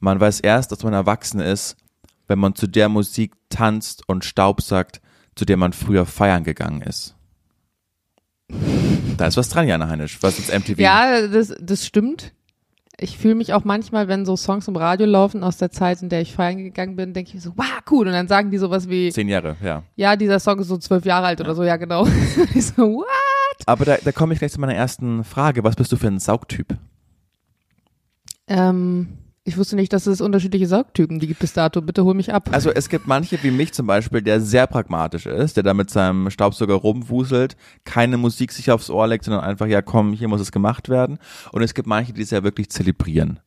man weiß erst, dass man erwachsen ist, wenn man zu der Musik tanzt und staubsackt, zu der man früher feiern gegangen ist. Da ist was dran, Jana Heinisch. Was ist MTV? Ja, das, das stimmt. Ich fühle mich auch manchmal, wenn so Songs im Radio laufen aus der Zeit, in der ich feiern gegangen bin, denke ich so, wow, cool. Und dann sagen die sowas wie, Zehn Jahre, ja. ja, dieser Song ist so zwölf Jahre alt oder so, ja genau. ich so, what? Aber da, da komme ich gleich zu meiner ersten Frage. Was bist du für ein Saugtyp? Ähm, ich wusste nicht, dass es unterschiedliche Saugtypen gibt bis dato. Bitte hol mich ab. Also es gibt manche wie mich zum Beispiel, der sehr pragmatisch ist, der da mit seinem Staubsauger rumwuselt, keine Musik sich aufs Ohr legt, sondern einfach, ja komm, hier muss es gemacht werden. Und es gibt manche, die es ja wirklich zelebrieren.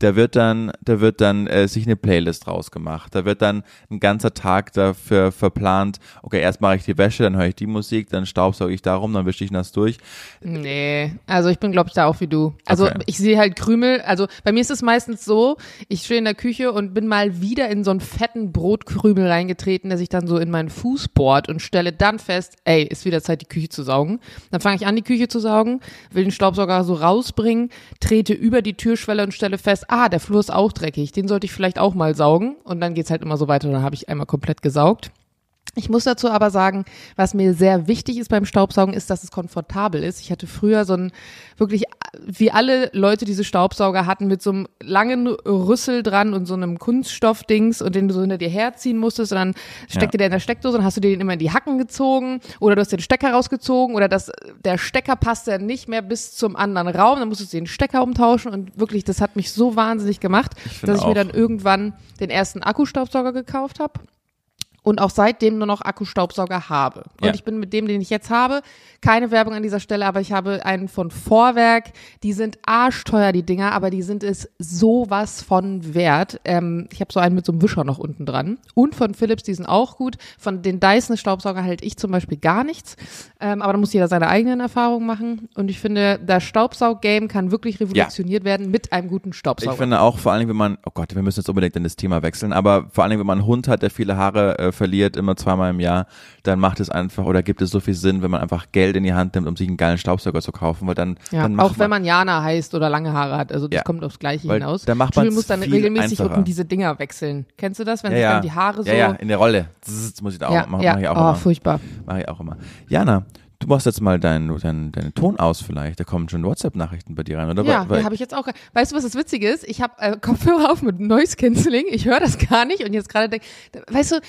Da wird dann, da wird dann äh, sich eine Playlist rausgemacht. Da wird dann ein ganzer Tag dafür verplant. Okay, erst mache ich die Wäsche, dann höre ich die Musik, dann staubsauge ich darum, dann wische ich das durch. Nee, also ich bin, glaube ich, da auch wie du. Also Okay. ich sehe halt Krümel. Also bei mir ist es meistens so, ich stehe in der Küche und bin mal wieder in so einen fetten Brotkrümel reingetreten, der sich dann so in meinen Fuß bohrt und stelle dann fest, ey, ist wieder Zeit, die Küche zu saugen. Dann fange ich an, die Küche zu saugen, will den Staubsauger so rausbringen, trete über die Türschwelle und stelle fest, ah, der Flur ist auch dreckig, den sollte ich vielleicht auch mal saugen. Und dann geht's halt immer so weiter, dann habe ich einmal komplett gesaugt. Ich muss dazu aber sagen, was mir sehr wichtig ist beim Staubsaugen, ist, dass es komfortabel ist. Ich hatte früher so ein wirklich, wie alle Leute diese Staubsauger hatten, mit so einem langen Rüssel dran und so einem Kunststoffdings und den du so hinter dir herziehen musstest und dann steckte Ja. der in der Steckdose und hast du den immer in die Hacken gezogen oder du hast den Stecker rausgezogen oder das, der Stecker passte dann nicht mehr bis zum anderen Raum, dann musstest du den Stecker umtauschen und wirklich, das hat mich so wahnsinnig gemacht, finde dass ich mir dann irgendwann den ersten Akkustaubsauger gekauft habe und auch seitdem nur noch Akkustaubsauger habe. Und Ja. ich bin mit dem, den ich jetzt habe, keine Werbung an dieser Stelle, aber ich habe einen von Vorwerk. Die sind arschteuer, die Dinger, aber die sind es sowas von wert. Ähm, ich habe so einen mit so einem Wischer noch unten dran. Und von Philips, die sind auch gut. Von den Dyson Staubsauger halte ich zum Beispiel gar nichts. Ähm, aber da muss jeder seine eigenen Erfahrungen machen. Und ich finde, das Staubsaug-Game kann wirklich revolutioniert werden mit einem guten Staubsauger. Ich finde auch vor allen Dingen, wenn man, oh Gott, wir müssen jetzt unbedingt in das Thema wechseln, aber vor allen Dingen, wenn man einen Hund hat, der viele Haare äh, verliert, immer zweimal im Jahr, dann macht es einfach oder gibt es so viel Sinn, wenn man einfach Geld in die Hand nimmt, um sich einen geilen Staubsauger zu kaufen, weil dann, Ja, dann auch wenn man Jana heißt oder lange Haare hat. Also das Ja. kommt aufs Gleiche hinaus. da macht man's muss dann regelmäßig einfacher. diese Dinger wechseln. Kennst du das, wenn ja, ja, dann die Haare so... ja, ja, in der Rolle. Das muss ich da auch ja, machen, ja. mache ich auch oh, immer. furchtbar. Mache ich auch immer. Jana, du machst jetzt mal deinen dein, deinen Ton aus vielleicht. Da kommen schon WhatsApp-Nachrichten bei dir rein, oder? Ja, habe ich jetzt auch. Weißt du, was das Witzige ist? Ich habe äh, Kopfhörer auf mit Noise Cancelling. Ich höre das gar nicht und jetzt gerade denke, weißt du,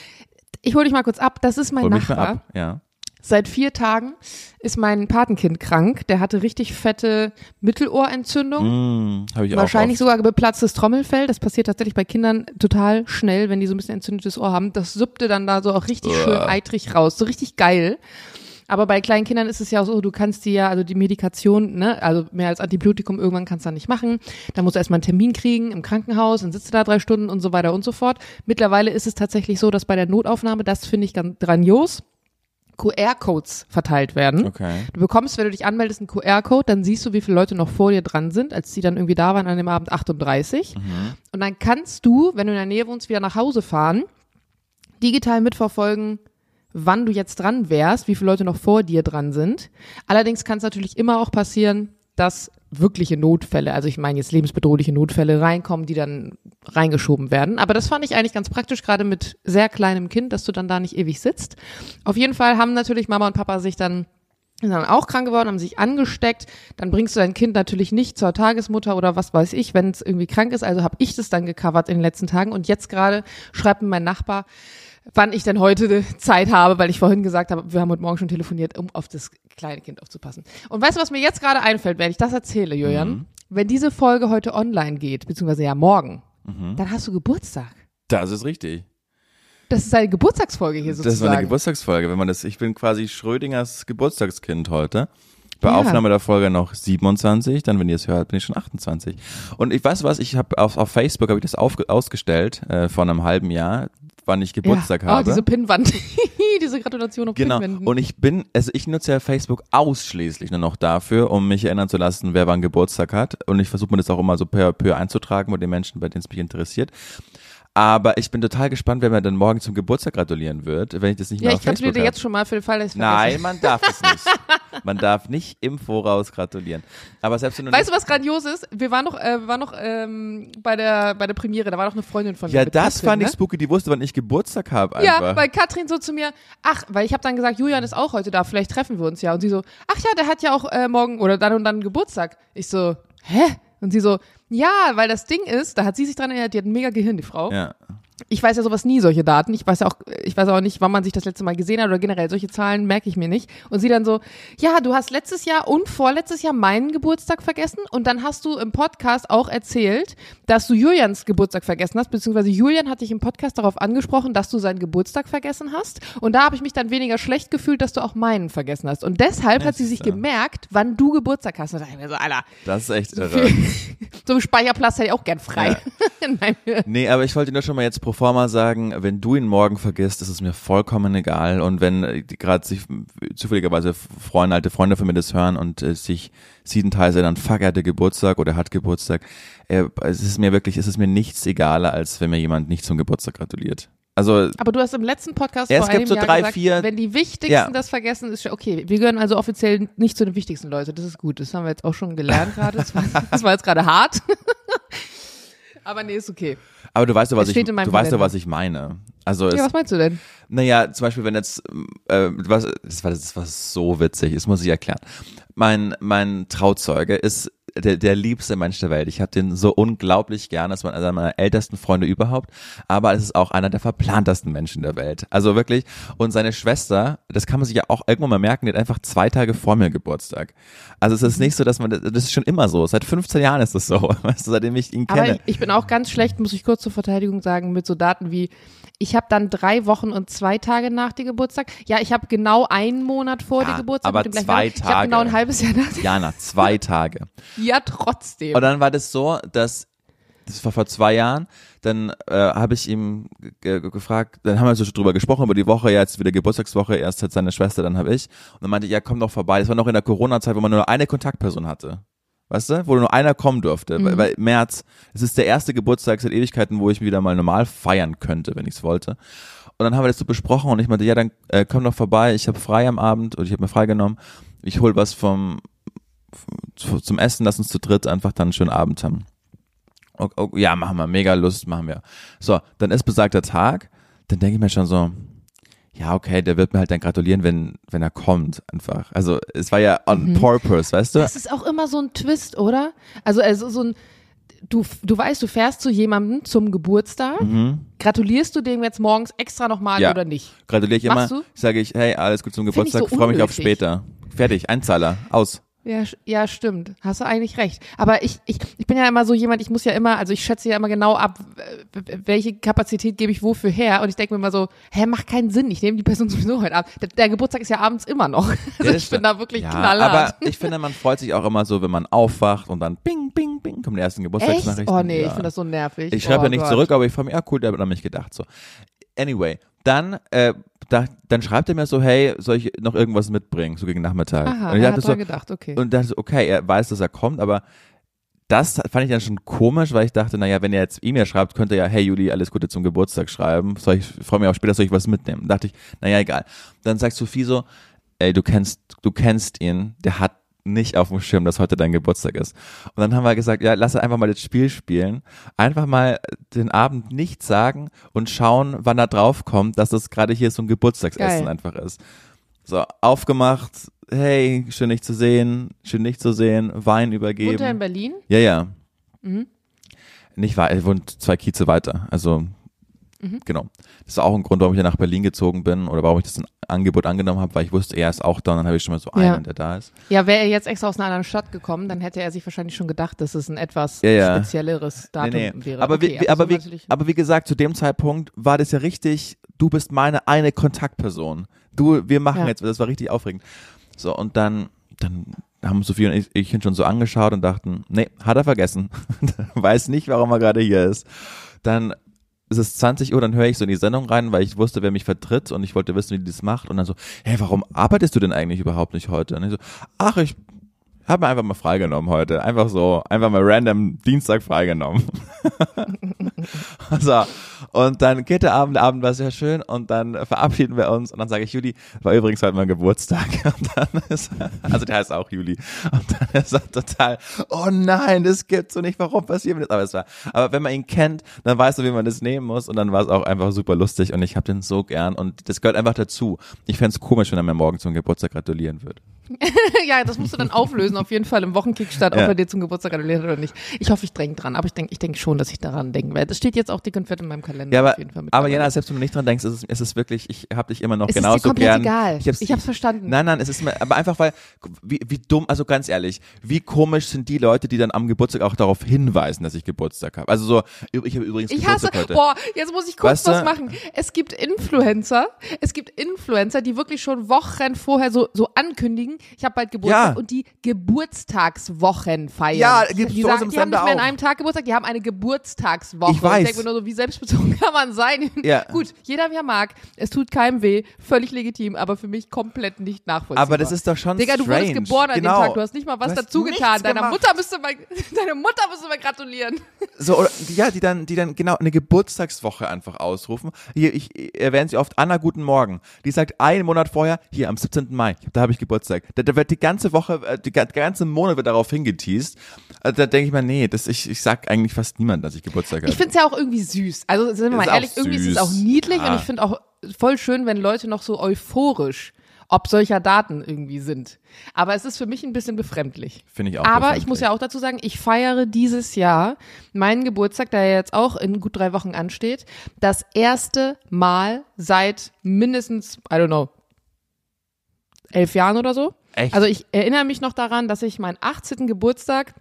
ich hole dich mal kurz ab. Das ist mein Hol Nachbar. ab. Ja. Seit vier Tagen ist mein Patenkind krank. Der hatte richtig fette Mittelohrentzündung. Mm, habe ich Wahrscheinlich auch. sogar beplatztes Trommelfell. Das passiert tatsächlich bei Kindern total schnell, wenn die so ein bisschen entzündetes Ohr haben. Das suppte dann da so auch richtig schön eitrig raus. So richtig geil. Aber bei kleinen Kindern ist es ja auch so, du kannst die ja, also die Medikation, ne, also mehr als Antibiotikum irgendwann kannst du da nicht machen. Da musst du erstmal einen Termin kriegen im Krankenhaus, dann sitzt du da drei Stunden und so weiter und so fort. Mittlerweile ist es tatsächlich so, dass bei der Notaufnahme, das finde ich ganz grandios, QR-Codes verteilt werden. Okay. Du bekommst, wenn du dich anmeldest, einen QR-Code, dann siehst du, wie viele Leute noch vor dir dran sind, als die dann irgendwie da waren an dem Abend 38. Und dann kannst du, wenn du in der Nähe wohnst, wieder nach Hause fahren, digital mitverfolgen, wann du jetzt dran wärst, wie viele Leute noch vor dir dran sind. Allerdings kann es natürlich immer auch passieren, dass wirkliche Notfälle, also ich meine jetzt lebensbedrohliche Notfälle reinkommen, die dann reingeschoben werden. Aber das fand ich eigentlich ganz praktisch, gerade mit sehr kleinem Kind, dass du dann da nicht ewig sitzt. Auf jeden Fall haben natürlich Mama und Papa sich dann sind dann auch krank geworden, haben sich angesteckt. Dann bringst du dein Kind natürlich nicht zur Tagesmutter oder was weiß ich, wenn es irgendwie krank ist. Also habe ich das dann gecovert in den letzten Tagen. Und jetzt gerade schreibt mir mein Nachbar, wann ich denn heute Zeit habe, weil ich vorhin gesagt habe, wir haben heute Morgen schon telefoniert, um auf das kleine Kind aufzupassen. Und weißt du, was mir jetzt gerade einfällt, wenn ich das erzähle, Julian? Wenn diese Folge heute online geht, beziehungsweise ja morgen, dann hast du Geburtstag. Das ist richtig. Das ist eine Geburtstagsfolge hier sozusagen. Das war eine Geburtstagsfolge. Wenn man das, ich bin quasi Schrödingers Geburtstagskind heute. Bei Ja. Aufnahme der Folge noch 27, dann wenn ihr es hört, bin ich schon 28. Und ich weiß was, ich habe auf, auf Facebook habe ich das auf, ausgestellt äh, vor einem halben Jahr, wann ich Geburtstag ja. habe. Oh, diese Pinnwand. diese Gratulation auf Genau. Pinnwänden. Und ich bin, also ich nutze ja Facebook ausschließlich nur noch dafür, um mich erinnern zu lassen, wer wann Geburtstag hat. Und ich versuche mir das auch immer so peu à peu einzutragen bei den Menschen, bei denen es mich interessiert. Aber ich bin total gespannt, wer mir dann morgen zum Geburtstag gratulieren wird, wenn ich das nicht Ja, mehr ich auf Facebook gratuliere jetzt schon mal für den Fall, dass ich Nein, man darf es nicht. Man darf nicht im Voraus gratulieren. Aber selbst wenn du Weißt du, was grandios ist? Wir waren noch, äh, wir waren noch ähm, bei der bei der Premiere, da war noch eine Freundin von mir. ja, das Katrin, fand ich ne? spooky, die wusste, wann ich Geburtstag habe. Ja, weil Katrin so zu mir, ach, weil ich habe dann gesagt, Julian ist auch heute da, vielleicht treffen wir uns ja. Und sie so, ach ja, der hat ja auch äh, morgen oder dann und dann Geburtstag. Ich so, hä? Und sie so, ja, weil das Ding ist, da hat sie sich dran erinnert, die hat ein mega Gehirn, die Frau. ja. Ich weiß ja sowas nie, solche Daten. Ich weiß ja auch, ich weiß auch nicht, wann man sich das letzte Mal gesehen hat oder generell solche Zahlen merke ich mir nicht. Und sie dann so, ja, du hast letztes Jahr und vorletztes Jahr meinen Geburtstag vergessen und dann hast du im Podcast auch erzählt, dass du Julians Geburtstag vergessen hast, beziehungsweise Julian hat dich im Podcast darauf angesprochen, dass du seinen Geburtstag vergessen hast. Und da habe ich mich dann weniger schlecht gefühlt, dass du auch meinen vergessen hast. Und deshalb hat sie sich so. gemerkt, wann du Geburtstag hast. Und da dachte ich mir so, Alter, Das ist echt so, irre. so einen Speicherplatz hätte ich auch gern frei. Meinem Nee, aber ich wollte nur schon mal jetzt pro forma sagen, wenn du ihn morgen vergisst, ist es mir vollkommen egal. Und wenn äh, gerade sich zufälligerweise Freunde, alte Freunde von mir das hören und äh, sich siedenteils erinnern, fuck, er hatte Geburtstag oder hat Geburtstag, äh, es ist mir wirklich, es ist mir nichts egaler, als wenn mir jemand nicht zum Geburtstag gratuliert. Also, Aber du hast im letzten Podcast Ja, vor es gibt einem so Jahr drei, gesagt, vier- wenn die Wichtigsten Ja. das vergessen, ist schon okay. Wir gehören also offiziell nicht zu den wichtigsten Leuten. Das ist gut. Das haben wir jetzt auch schon gelernt gerade. Das das war jetzt gerade hart. Aber nee, ist okay. aber du weißt doch, was Es ich, du weißt doch, was ich meine. Also, es, Ja, was meinst du denn? Naja, zum Beispiel, wenn jetzt, äh, was, das war, das war so witzig, das muss ich erklären. Mein, mein Trauzeuge ist der, der liebste Mensch der Welt. Ich habe den so unglaublich gern, das ist einer meiner ältesten Freunde überhaupt, aber es ist auch einer der verplantesten Menschen der Welt. Also wirklich, und seine Schwester, das kann man sich ja auch irgendwann mal merken, die hat einfach zwei Tage vor mir Geburtstag. Also es ist nicht so, dass man, das ist schon immer so, seit 15 Jahren ist das so, weißt du, seitdem ich ihn Aber kenne. ich, ich bin auch ganz schlecht, muss ich kurz zur Verteidigung sagen, mit so Daten wie, ich habe dann drei Wochen und zwei Tage nach dir Geburtstag. Ja, ich habe genau einen Monat vor Ja, dir Geburtstag. aber dem zwei Datum. Ich habe genau Tage. ein halbes Jahr nach dir. Jana, zwei Tage. Ja, trotzdem. Und dann war das so, dass das war vor zwei Jahren, dann äh, habe ich ihm ge- ge- gefragt, dann haben wir so drüber gesprochen, über die Woche, ja, jetzt wieder Geburtstagswoche, erst hat seine Schwester, dann habe ich. Und dann meinte ich, ja, komm doch vorbei. Das war noch in der Corona-Zeit, wo man nur eine Kontaktperson hatte. Weißt du? Wo nur einer kommen durfte. Weil, weil März, es ist der erste Geburtstag seit Ewigkeiten, wo ich wieder mal normal feiern könnte, wenn ich es wollte. Und dann haben wir das so besprochen und ich meinte, ja, dann äh, komm doch vorbei, ich habe frei am Abend und ich habe mir freigenommen. Ich hol was vom zum Essen, lass uns zu dritt einfach dann einen schönen Abend haben. Oh, oh, ja, machen wir, mega Lust, machen wir. So, dann ist besagter Tag, dann denke ich mir schon so, ja, okay, der wird mir halt dann gratulieren, wenn, wenn er kommt, einfach. Also, es war ja on purpose, weißt du? Das ist auch immer so ein Twist, oder? Also, also so ein, du, du weißt, du fährst zu jemandem zum Geburtstag, gratulierst du dem jetzt morgens extra nochmal Mhm. Ja. oder nicht? Gratuliere ich immer, Machst du? sage ich, hey, alles gut zum Geburtstag, so freue mich auf später. Fertig, Einzahler, aus. Ja, ja, stimmt. Hast du eigentlich recht. Aber ich, ich, ich bin ja immer so jemand, ich muss ja immer, also ich schätze ja immer genau ab, welche Kapazität gebe ich wofür her. Und ich denke mir immer so, hä, macht keinen Sinn. Ich nehme die Person sowieso heute ab. Der, der Geburtstag ist ja abends immer noch. Also ich bin da wirklich Ja, knallhart. aber ich finde, man freut sich auch immer so, wenn man aufwacht und dann bing, bing, bing, kommen die ersten Echt? Geburtstagsnachrichten. Oh nee, ja. ich finde das so nervig. Ich schreibe oh ja nicht Gott. zurück, aber ich freue mich, ja cool, der hat an mich gedacht. So. Anyway, dann, äh, da, dann schreibt er mir so, hey, soll ich noch irgendwas mitbringen, so gegen Nachmittag. Aha, und ich er dachte hat so, gedacht, okay. und dachte so, okay, er weiß, dass er kommt, aber das fand ich dann schon komisch, weil ich dachte, naja, wenn er jetzt E-Mail schreibt, könnte er ja, hey Juli, alles Gute zum Geburtstag schreiben. Soll ich freue mich auch später, soll ich was mitnehmen? Dachte ich, naja, egal. Dann sagt Sophie so, ey, du kennst, du kennst ihn, der hat nicht auf dem Schirm, dass heute dein Geburtstag ist. Und dann haben wir gesagt, ja, lass einfach mal das Spiel spielen. Einfach mal den Abend nicht sagen und schauen, wann er drauf kommt, dass das gerade hier so ein Geburtstagsessen Geil. einfach ist. So, aufgemacht, hey, schön dich zu sehen, schön dich zu sehen, Wein übergeben. Wohnt er in Berlin? Ja, ja. Mhm. Nicht weit, er wohnt zwei Kieze weiter. Also, Mhm. genau. Das ist auch ein Grund, warum ich nach Berlin gezogen bin oder warum ich das Angebot angenommen habe, weil ich wusste, er ist auch da und dann habe ich schon mal so einen, Ja. der da ist. Ja, wäre er jetzt extra aus einer anderen Stadt gekommen, dann hätte er sich wahrscheinlich schon gedacht, dass es ein etwas Ja, ja. spezielleres Datum Nee, nee. wäre. Aber, okay, wie, aber, so wie, aber wie gesagt, zu dem Zeitpunkt war das ja richtig, du bist meine eine Kontaktperson. Du, wir machen jetzt, das war richtig aufregend. So, und dann, dann haben Sophie und ich, ich ihn schon so angeschaut und dachten, nee, hat er vergessen. Weiß nicht, warum er gerade hier ist. Dann ist es 20 Uhr, dann höre ich so in die Sendung rein, weil ich wusste, wer mich vertritt und ich wollte wissen, wie die das macht. Und dann so, hey, warum arbeitest du denn eigentlich überhaupt nicht heute? Und ich so, ach, ich habe mir einfach mal freigenommen heute. Einfach so, einfach mal random Dienstag freigenommen. so, Und dann geht der Abend, der Abend war sehr schön und dann verabschieden wir uns und dann sage ich, Juli, war übrigens heute mein Geburtstag. Und dann ist, also der heißt auch Juli. Und dann ist er total, oh nein, das gibt's so nicht, warum passiert mir das? Aber es war, aber wenn man ihn kennt, dann weiß man, wie man das nehmen muss und dann war es auch einfach super lustig und ich habe den so gern und das gehört einfach dazu. Ich fände es komisch, wenn er mir morgen zum Geburtstag gratulieren würde. ja, das musst du dann auflösen, auf jeden Fall im Wochenkickstart, ob Ja. er dir zum Geburtstag gratuliert hat oder nicht. Ich hoffe, ich dränge dran, aber ich denke ich denk schon, dass ich daran denken werde. Das steht jetzt auch dick und fett in meinem Kalender Ja, aber, auf jeden Fall mit aber. Jana, selbst wenn du nicht dran denkst, ist es, ist es wirklich, ich habe dich immer noch es ist dir genauso komplett gern. egal. Ich hab's, Ich hab's verstanden. Nein, nein, es ist mir, aber einfach weil, wie, wie dumm, also ganz ehrlich, wie komisch sind die Leute, die dann am Geburtstag auch darauf hinweisen, dass ich Geburtstag habe. Also so, ich habe übrigens Ich hasse, Geburtstag heute. boah, jetzt muss ich kurz Weißt du? was machen. Es gibt Influencer, es gibt Influencer, die wirklich schon Wochen vorher so, so ankündigen, ich habe bald Geburtstag Ja. und die Geburtstagswochen feiern. Ja, die, gibt's die, sagen, die haben nicht mehr an einem Tag Geburtstag, die haben eine Geburtstagswoche. Ich weiß. Ich denke mir nur so, wie selbstbezogen kann man sein? Ja. Gut, jeder wie er mag. Es tut keinem weh, völlig legitim, aber für mich komplett nicht nachvollziehbar. Aber das ist doch schon Digga, du strange. wurdest geboren an genau. dem Tag, du hast nicht mal was dazu getan. Deiner gemacht. Mutter müsste mal, deine Mutter müsste mal gratulieren. So, oder, ja, die dann, die dann genau eine Geburtstagswoche einfach ausrufen. Hier, ich erwähne sie oft, Anna, guten Morgen. Die sagt einen Monat vorher, hier am 17. Mai, da habe ich Geburtstag. Da, da wird die ganze Woche, äh, die, ganze Monat wird darauf hingeteased. Also, da denke ich mir, nee, das, ich, ich sag eigentlich fast niemand, dass ich Geburtstag habe. Ich finde es ja auch irgendwie süß. Also sind wir mal ehrlich, irgendwie ist es auch niedlich Ja. und ich finde auch voll schön, wenn Leute noch so euphorisch ob solcher Daten irgendwie sind. Aber es ist für mich ein bisschen befremdlich. Finde ich auch. Aber ich muss ja auch dazu sagen, ich feiere dieses Jahr meinen Geburtstag, der ja jetzt auch in gut drei Wochen ansteht, das erste Mal seit mindestens, I don't know, elf Jahren oder so. Echt? Also ich erinnere mich noch daran, dass ich meinen 18. Geburtstag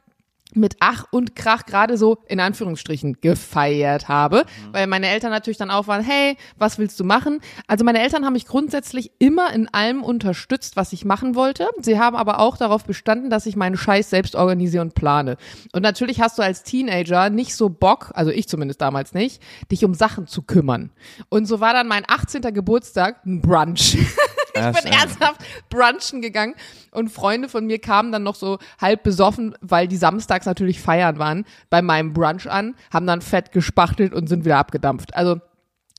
mit Ach und Krach gerade so in Anführungsstrichen gefeiert habe, weil meine Eltern natürlich dann auch waren, hey, was willst du machen? Also meine Eltern haben mich grundsätzlich immer in allem unterstützt, was ich machen wollte. Sie haben aber auch darauf bestanden, dass ich meinen Scheiß selbst organisiere und plane. Und natürlich hast du als Teenager nicht so Bock, also ich zumindest damals nicht, dich um Sachen zu kümmern. Und so war dann mein 18. Geburtstag ein Brunch. Ich bin ernsthaft brunchen gegangen und Freunde von mir kamen dann noch so halb besoffen, weil die samstags natürlich feiern waren, bei meinem Brunch an, haben dann fett gespachtelt und sind wieder abgedampft. Also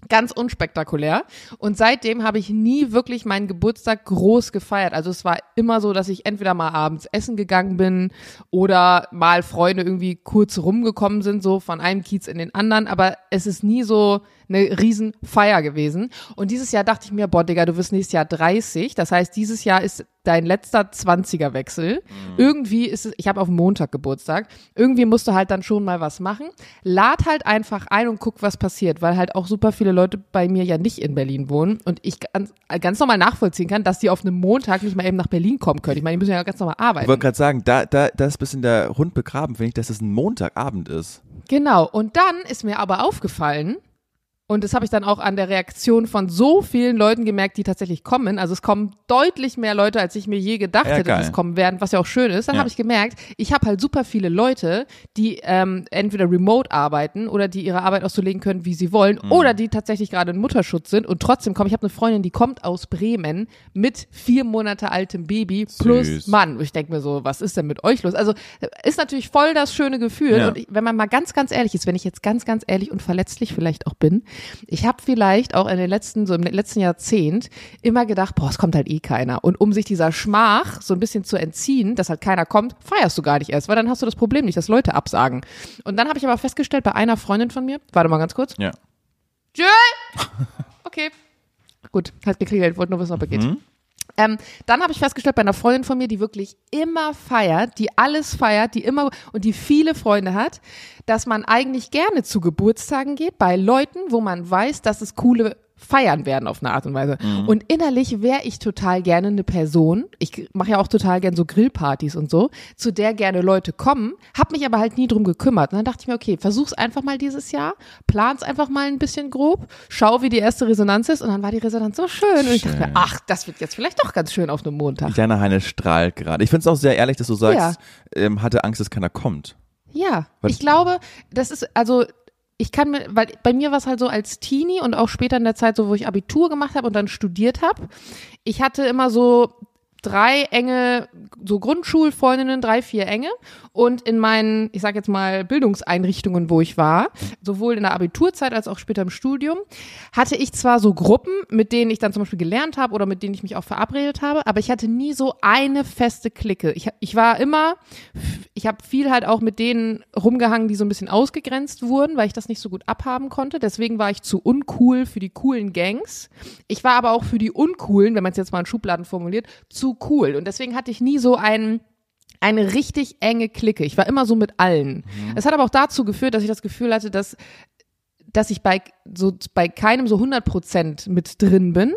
ganz unspektakulär. Und seitdem habe ich nie wirklich meinen Geburtstag groß gefeiert. Also es war immer so, dass ich entweder mal abends essen gegangen bin oder mal Freunde irgendwie kurz rumgekommen sind, so von einem Kiez in den anderen. Aber es ist nie so eine Riesenfeier gewesen. Und dieses Jahr dachte ich mir, boah, Digga, du wirst nächstes Jahr 30. Das heißt, dieses Jahr ist dein letzter 20er-Wechsel. Irgendwie ist es, ich habe auf Montag Geburtstag, irgendwie musst du halt dann schon mal was machen. Lad halt einfach ein und guck, was passiert, weil halt auch super viele Leute bei mir ja nicht in Berlin wohnen und ich ganz, ganz normal nachvollziehen kann, dass die auf einem Montag nicht mal eben nach Berlin kommen können. Ich meine, die müssen ja ganz normal Ich wollte arbeiten. gerade sagen, da, da, da ist ein bisschen der Hund begraben, finde ich, dass es ein Montagabend ist. Genau. Und dann ist mir aber aufgefallen, und das habe ich dann auch an der Reaktion von so vielen Leuten gemerkt, die tatsächlich kommen. Also es kommen deutlich mehr Leute, als ich mir je gedacht Ja, hätte, geil. dass es kommen werden, was ja auch schön ist. Dann Ja. habe ich gemerkt, ich habe halt super viele Leute, die ähm, entweder remote arbeiten oder die ihre Arbeit auch so legen können, wie sie wollen, Mhm. oder die tatsächlich gerade in Mutterschutz sind und trotzdem kommen. Ich habe eine Freundin, die kommt aus Bremen mit vier Monate altem Baby plus Süß. Mann. Und ich denke mir so, was ist denn mit euch los? Also ist natürlich voll das schöne Gefühl. Ja. Und ich, wenn man mal ganz, ganz ehrlich ist, wenn ich jetzt ganz, ganz ehrlich und verletzlich vielleicht auch bin, ich habe vielleicht auch in den letzten, so im letzten Jahrzehnt immer gedacht, boah, es kommt halt eh keiner. Und um sich dieser Schmach so ein bisschen zu entziehen, dass halt keiner kommt, feierst du gar nicht erst, weil dann hast du das Problem nicht, dass Leute absagen. Und dann habe ich aber festgestellt, bei einer Freundin von mir, warte mal ganz kurz, Ja. Jill! Okay. Gut, hat geklingelt, wollte nur wissen, ob er geht. Ähm, dann habe ich festgestellt, bei einer Freundin von mir, die wirklich immer feiert, die alles feiert, die immer und die viele Freunde hat, dass man eigentlich gerne zu Geburtstagen geht bei Leuten, wo man weiß, dass es coole feiern werden auf eine Art und Weise. Und innerlich wäre ich total gerne eine Person, ich mache ja auch total gern so Grillpartys und so, zu der gerne Leute kommen, habe mich aber halt nie drum gekümmert. Und dann dachte ich mir, okay, versuch's einfach mal dieses Jahr, plan's einfach mal ein bisschen grob, schau, wie die erste Resonanz ist und dann war die Resonanz so schön und ich dachte mir, ach, das wird jetzt vielleicht doch ganz schön auf einem Montag. Jana Heine strahlt gerade. Ich finde es auch sehr ehrlich, dass du sagst, ähm, hatte Angst, dass keiner kommt. Ja, Was- ich glaube, das ist, also ich kann mir, weil bei mir war es halt so als Teenie und auch später in der Zeit, so wo ich Abitur gemacht habe und dann studiert habe, ich hatte immer so drei enge, so Grundschulfreundinnen, drei, vier enge. Und in meinen, ich sag jetzt mal, Bildungseinrichtungen, wo ich war, sowohl in der Abiturzeit als auch später im Studium, hatte ich zwar so Gruppen, mit denen ich dann zum Beispiel gelernt habe oder mit denen ich mich auch verabredet habe, aber ich hatte nie so eine feste Clique. Ich, ich war immer, ich habe viel halt auch mit denen rumgehangen, die so ein bisschen ausgegrenzt wurden, weil ich das nicht so gut abhaben konnte. Deswegen war ich zu uncool für die coolen Gangs. Ich war aber auch für die uncoolen, wenn man es jetzt mal in Schubladen formuliert, zu cool. Und deswegen hatte ich nie so einen eine richtig enge Clique. Ich war immer so mit allen. Es hat aber auch dazu geführt, dass ich das Gefühl hatte, dass dass ich bei so bei keinem so 100 Prozent mit drin bin.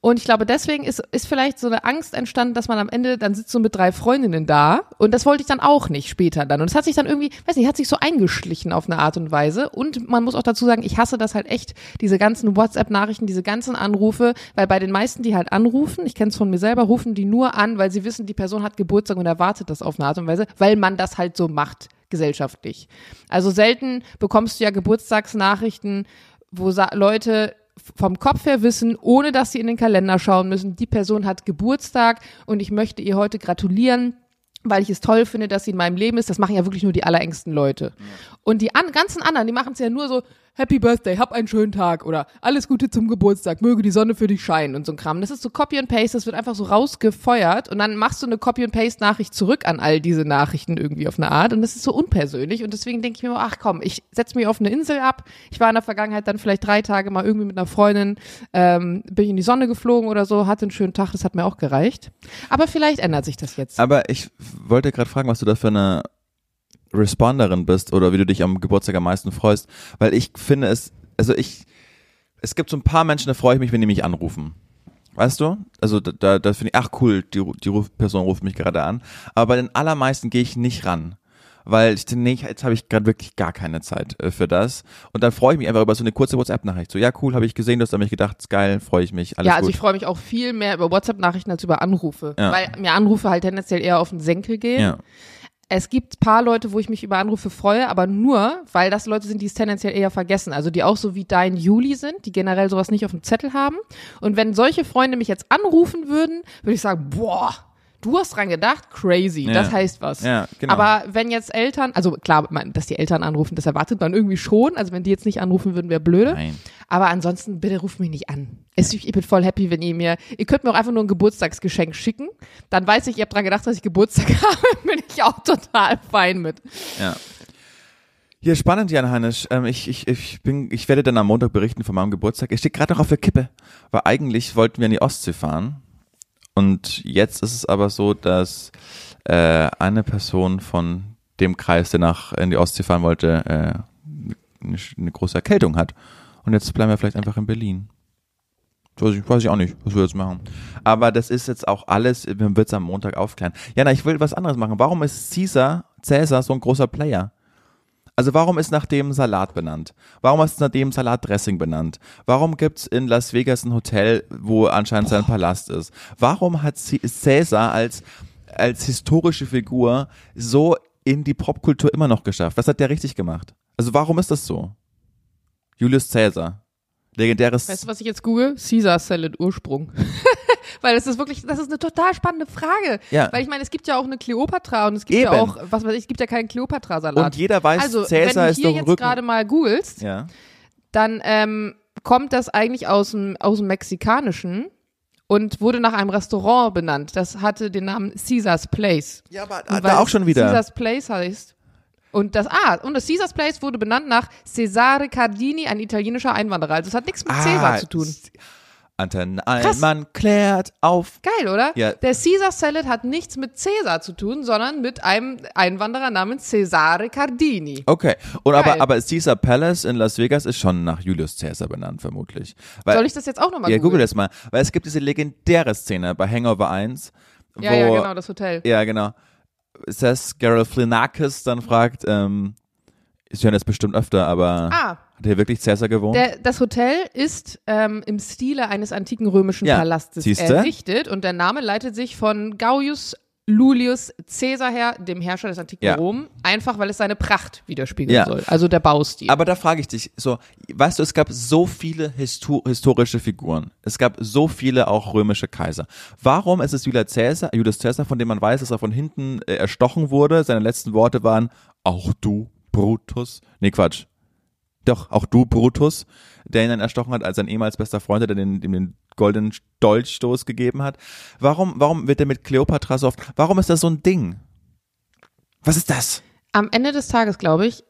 Und ich glaube, deswegen ist, ist vielleicht so eine Angst entstanden, dass man am Ende dann sitzt so mit drei Freundinnen da. Und das wollte ich dann auch nicht später dann. Und es hat sich dann irgendwie, weiß nicht, hat sich so eingeschlichen auf eine Art und Weise. Und man muss auch dazu sagen, ich hasse das halt echt, diese ganzen WhatsApp-Nachrichten, diese ganzen Anrufe, weil bei den meisten, die halt anrufen, ich kenne es von mir selber, rufen die nur an, weil sie wissen, die Person hat Geburtstag und erwartet das auf eine Art und Weise, weil man das halt so macht gesellschaftlich. Also selten bekommst du ja Geburtstagsnachrichten, wo Leute vom Kopf her wissen, ohne dass sie in den Kalender schauen müssen, die Person hat Geburtstag und ich möchte ihr heute gratulieren weil ich es toll finde, dass sie in meinem Leben ist. Das machen ja wirklich nur die allerengsten Leute. Und die an, ganzen anderen, die machen es ja nur so, Happy Birthday, hab einen schönen Tag oder alles Gute zum Geburtstag, möge die Sonne für dich scheinen und so ein Kram. Das ist so Copy and Paste, das wird einfach so rausgefeuert und dann machst du eine Copy and Paste Nachricht zurück an all diese Nachrichten irgendwie auf eine Art und das ist so unpersönlich und deswegen denke ich mir, ach komm, ich setze mich auf eine Insel ab. Ich war in der Vergangenheit dann vielleicht drei Tage mal irgendwie mit einer Freundin, ähm, bin ich in die Sonne geflogen oder so, hatte einen schönen Tag, das hat mir auch gereicht. Aber vielleicht ändert sich das jetzt. Aber ich wollte gerade fragen, was du da für eine Responderin bist oder wie du dich am Geburtstag am meisten freust, weil ich finde es, also ich, es gibt so ein paar Menschen, da freue ich mich, wenn die mich anrufen. Weißt du? Also da, da, da finde ich, ach cool, die, die Person ruft mich gerade an. Aber bei den allermeisten gehe ich nicht ran. Weil ich denke, nee, jetzt habe ich gerade wirklich gar keine Zeit äh, für das. Und dann freue ich mich einfach über so eine kurze WhatsApp-Nachricht. So, ja, cool, habe ich gesehen, du hast an mich gedacht, ist geil, freue ich mich, alles Ja, also gut. ich freue mich auch viel mehr über WhatsApp-Nachrichten als über Anrufe. Ja. Weil mir Anrufe halt tendenziell eher auf den Senkel gehen. Ja. Es gibt paar Leute, wo ich mich über Anrufe freue, aber nur, weil das Leute sind, die es tendenziell eher vergessen. Also die auch so wie dein Juli sind, die generell sowas nicht auf dem Zettel haben. Und wenn solche Freunde mich jetzt anrufen würden, würde ich sagen, boah, du hast dran gedacht, crazy, Ja. das heißt was. Ja, genau. Aber wenn jetzt Eltern, also klar, man- dass die Eltern anrufen, das erwartet man irgendwie schon. Also wenn die jetzt nicht anrufen würden, wäre blöde. Nein. Aber ansonsten, bitte ruft mich nicht an. Es- Ich bin voll happy, wenn ihr mir, ihr könnt mir auch einfach nur ein Geburtstagsgeschenk schicken. Dann weiß ich, ihr habt dran gedacht, dass ich Geburtstag habe, bin ich auch total fein mit. Ja. Hier spannend, Jan Heinisch. Ähm, ich, ich, ich, bin, ich werde dann am Montag berichten von meinem Geburtstag. Ich stehe gerade noch auf der Kippe, weil eigentlich wollten wir in die Ostsee fahren. Und jetzt ist es aber so, dass äh, eine Person von dem Kreis, der nach in die Ostsee fahren wollte, äh, eine, eine große Erkältung hat. Und jetzt bleiben wir vielleicht einfach in Berlin. Weiß ich, weiß ich auch nicht, was wir jetzt machen. Aber das ist jetzt auch alles, wir wird es am Montag aufklären. Jana, ich will was anderes machen. Warum ist Caesar, Cäsar so ein großer Player? Also warum ist nach dem Salat benannt? Warum ist nach dem Salatdressing benannt? Warum gibt's in Las Vegas ein Hotel, wo anscheinend sein Palast ist? Warum hat C- Cäsar als, als historische Figur so in die Popkultur immer noch geschafft? Was hat der richtig gemacht? Also warum ist das so? Julius Cäsar. Legendäres. Weißt du, was ich jetzt google? Caesar Salad Ursprung. Weil das ist wirklich, das ist eine total spannende Frage. Ja. Weil ich meine, es gibt ja auch eine Kleopatra und es gibt Eben. ja auch, was weiß ich, es gibt ja keinen Kleopatra-Salat. und jeder weiß, also, Cäsar wenn ist du doch hier im jetzt Rücken. gerade mal googelst, Ja. dann ähm, kommt das eigentlich aus dem, aus dem Mexikanischen und wurde nach einem Restaurant benannt. Das hatte den Namen Caesar's Place. Ja, aber da auch schon wieder. Caesar's Place heißt. Und das, ah, und das Caesar's Place wurde benannt nach Cesare Cardini, ein italienischer Einwanderer. Also es hat nichts mit Cäsar zu tun. Ah, Anton Allmann klärt auf. Geil, oder? Ja. Der Caesar Salad hat nichts mit Cäsar zu tun, sondern mit einem Einwanderer namens Cesare Cardini. Okay. Und aber, aber Caesar Palace in Las Vegas ist schon nach Julius Caesar benannt, vermutlich. Weil, Soll ich das jetzt auch nochmal ja, googeln? google das mal. Weil es gibt diese legendäre Szene bei Hangover 1, wo, Ja, ja, genau, das Hotel. ja, genau. Seth Galifianakis dann fragt, ähm, ich höre das bestimmt öfter, aber Ah, hat hier wirklich Caesar gewohnt? Der, das Hotel ist ähm, im Stile eines antiken römischen Ja, Palastes siehste? errichtet und der Name leitet sich von Gaius Lulius Caesar her, dem Herrscher des antiken Ja. Rom, einfach weil es seine Pracht widerspiegeln Ja. soll. Also der Baustil. Aber da frage ich dich, so, weißt du, es gab so viele histo historische Figuren. Es gab so viele auch römische Kaiser. Warum ist es Julius Caesar, Julius Caesar, von dem man weiß, dass er von hinten äh, erstochen wurde? Seine letzten Worte waren, auch du, Brutus. Nee, Quatsch. Doch, auch du, Brutus, der ihn dann erstochen hat, als sein ehemals bester Freund, der den, dem den goldenen Dolchstoß gegeben hat. Warum, warum wird er mit Kleopatra so oft, warum ist das so ein Ding? Was ist das? Am Ende des Tages, glaube ich,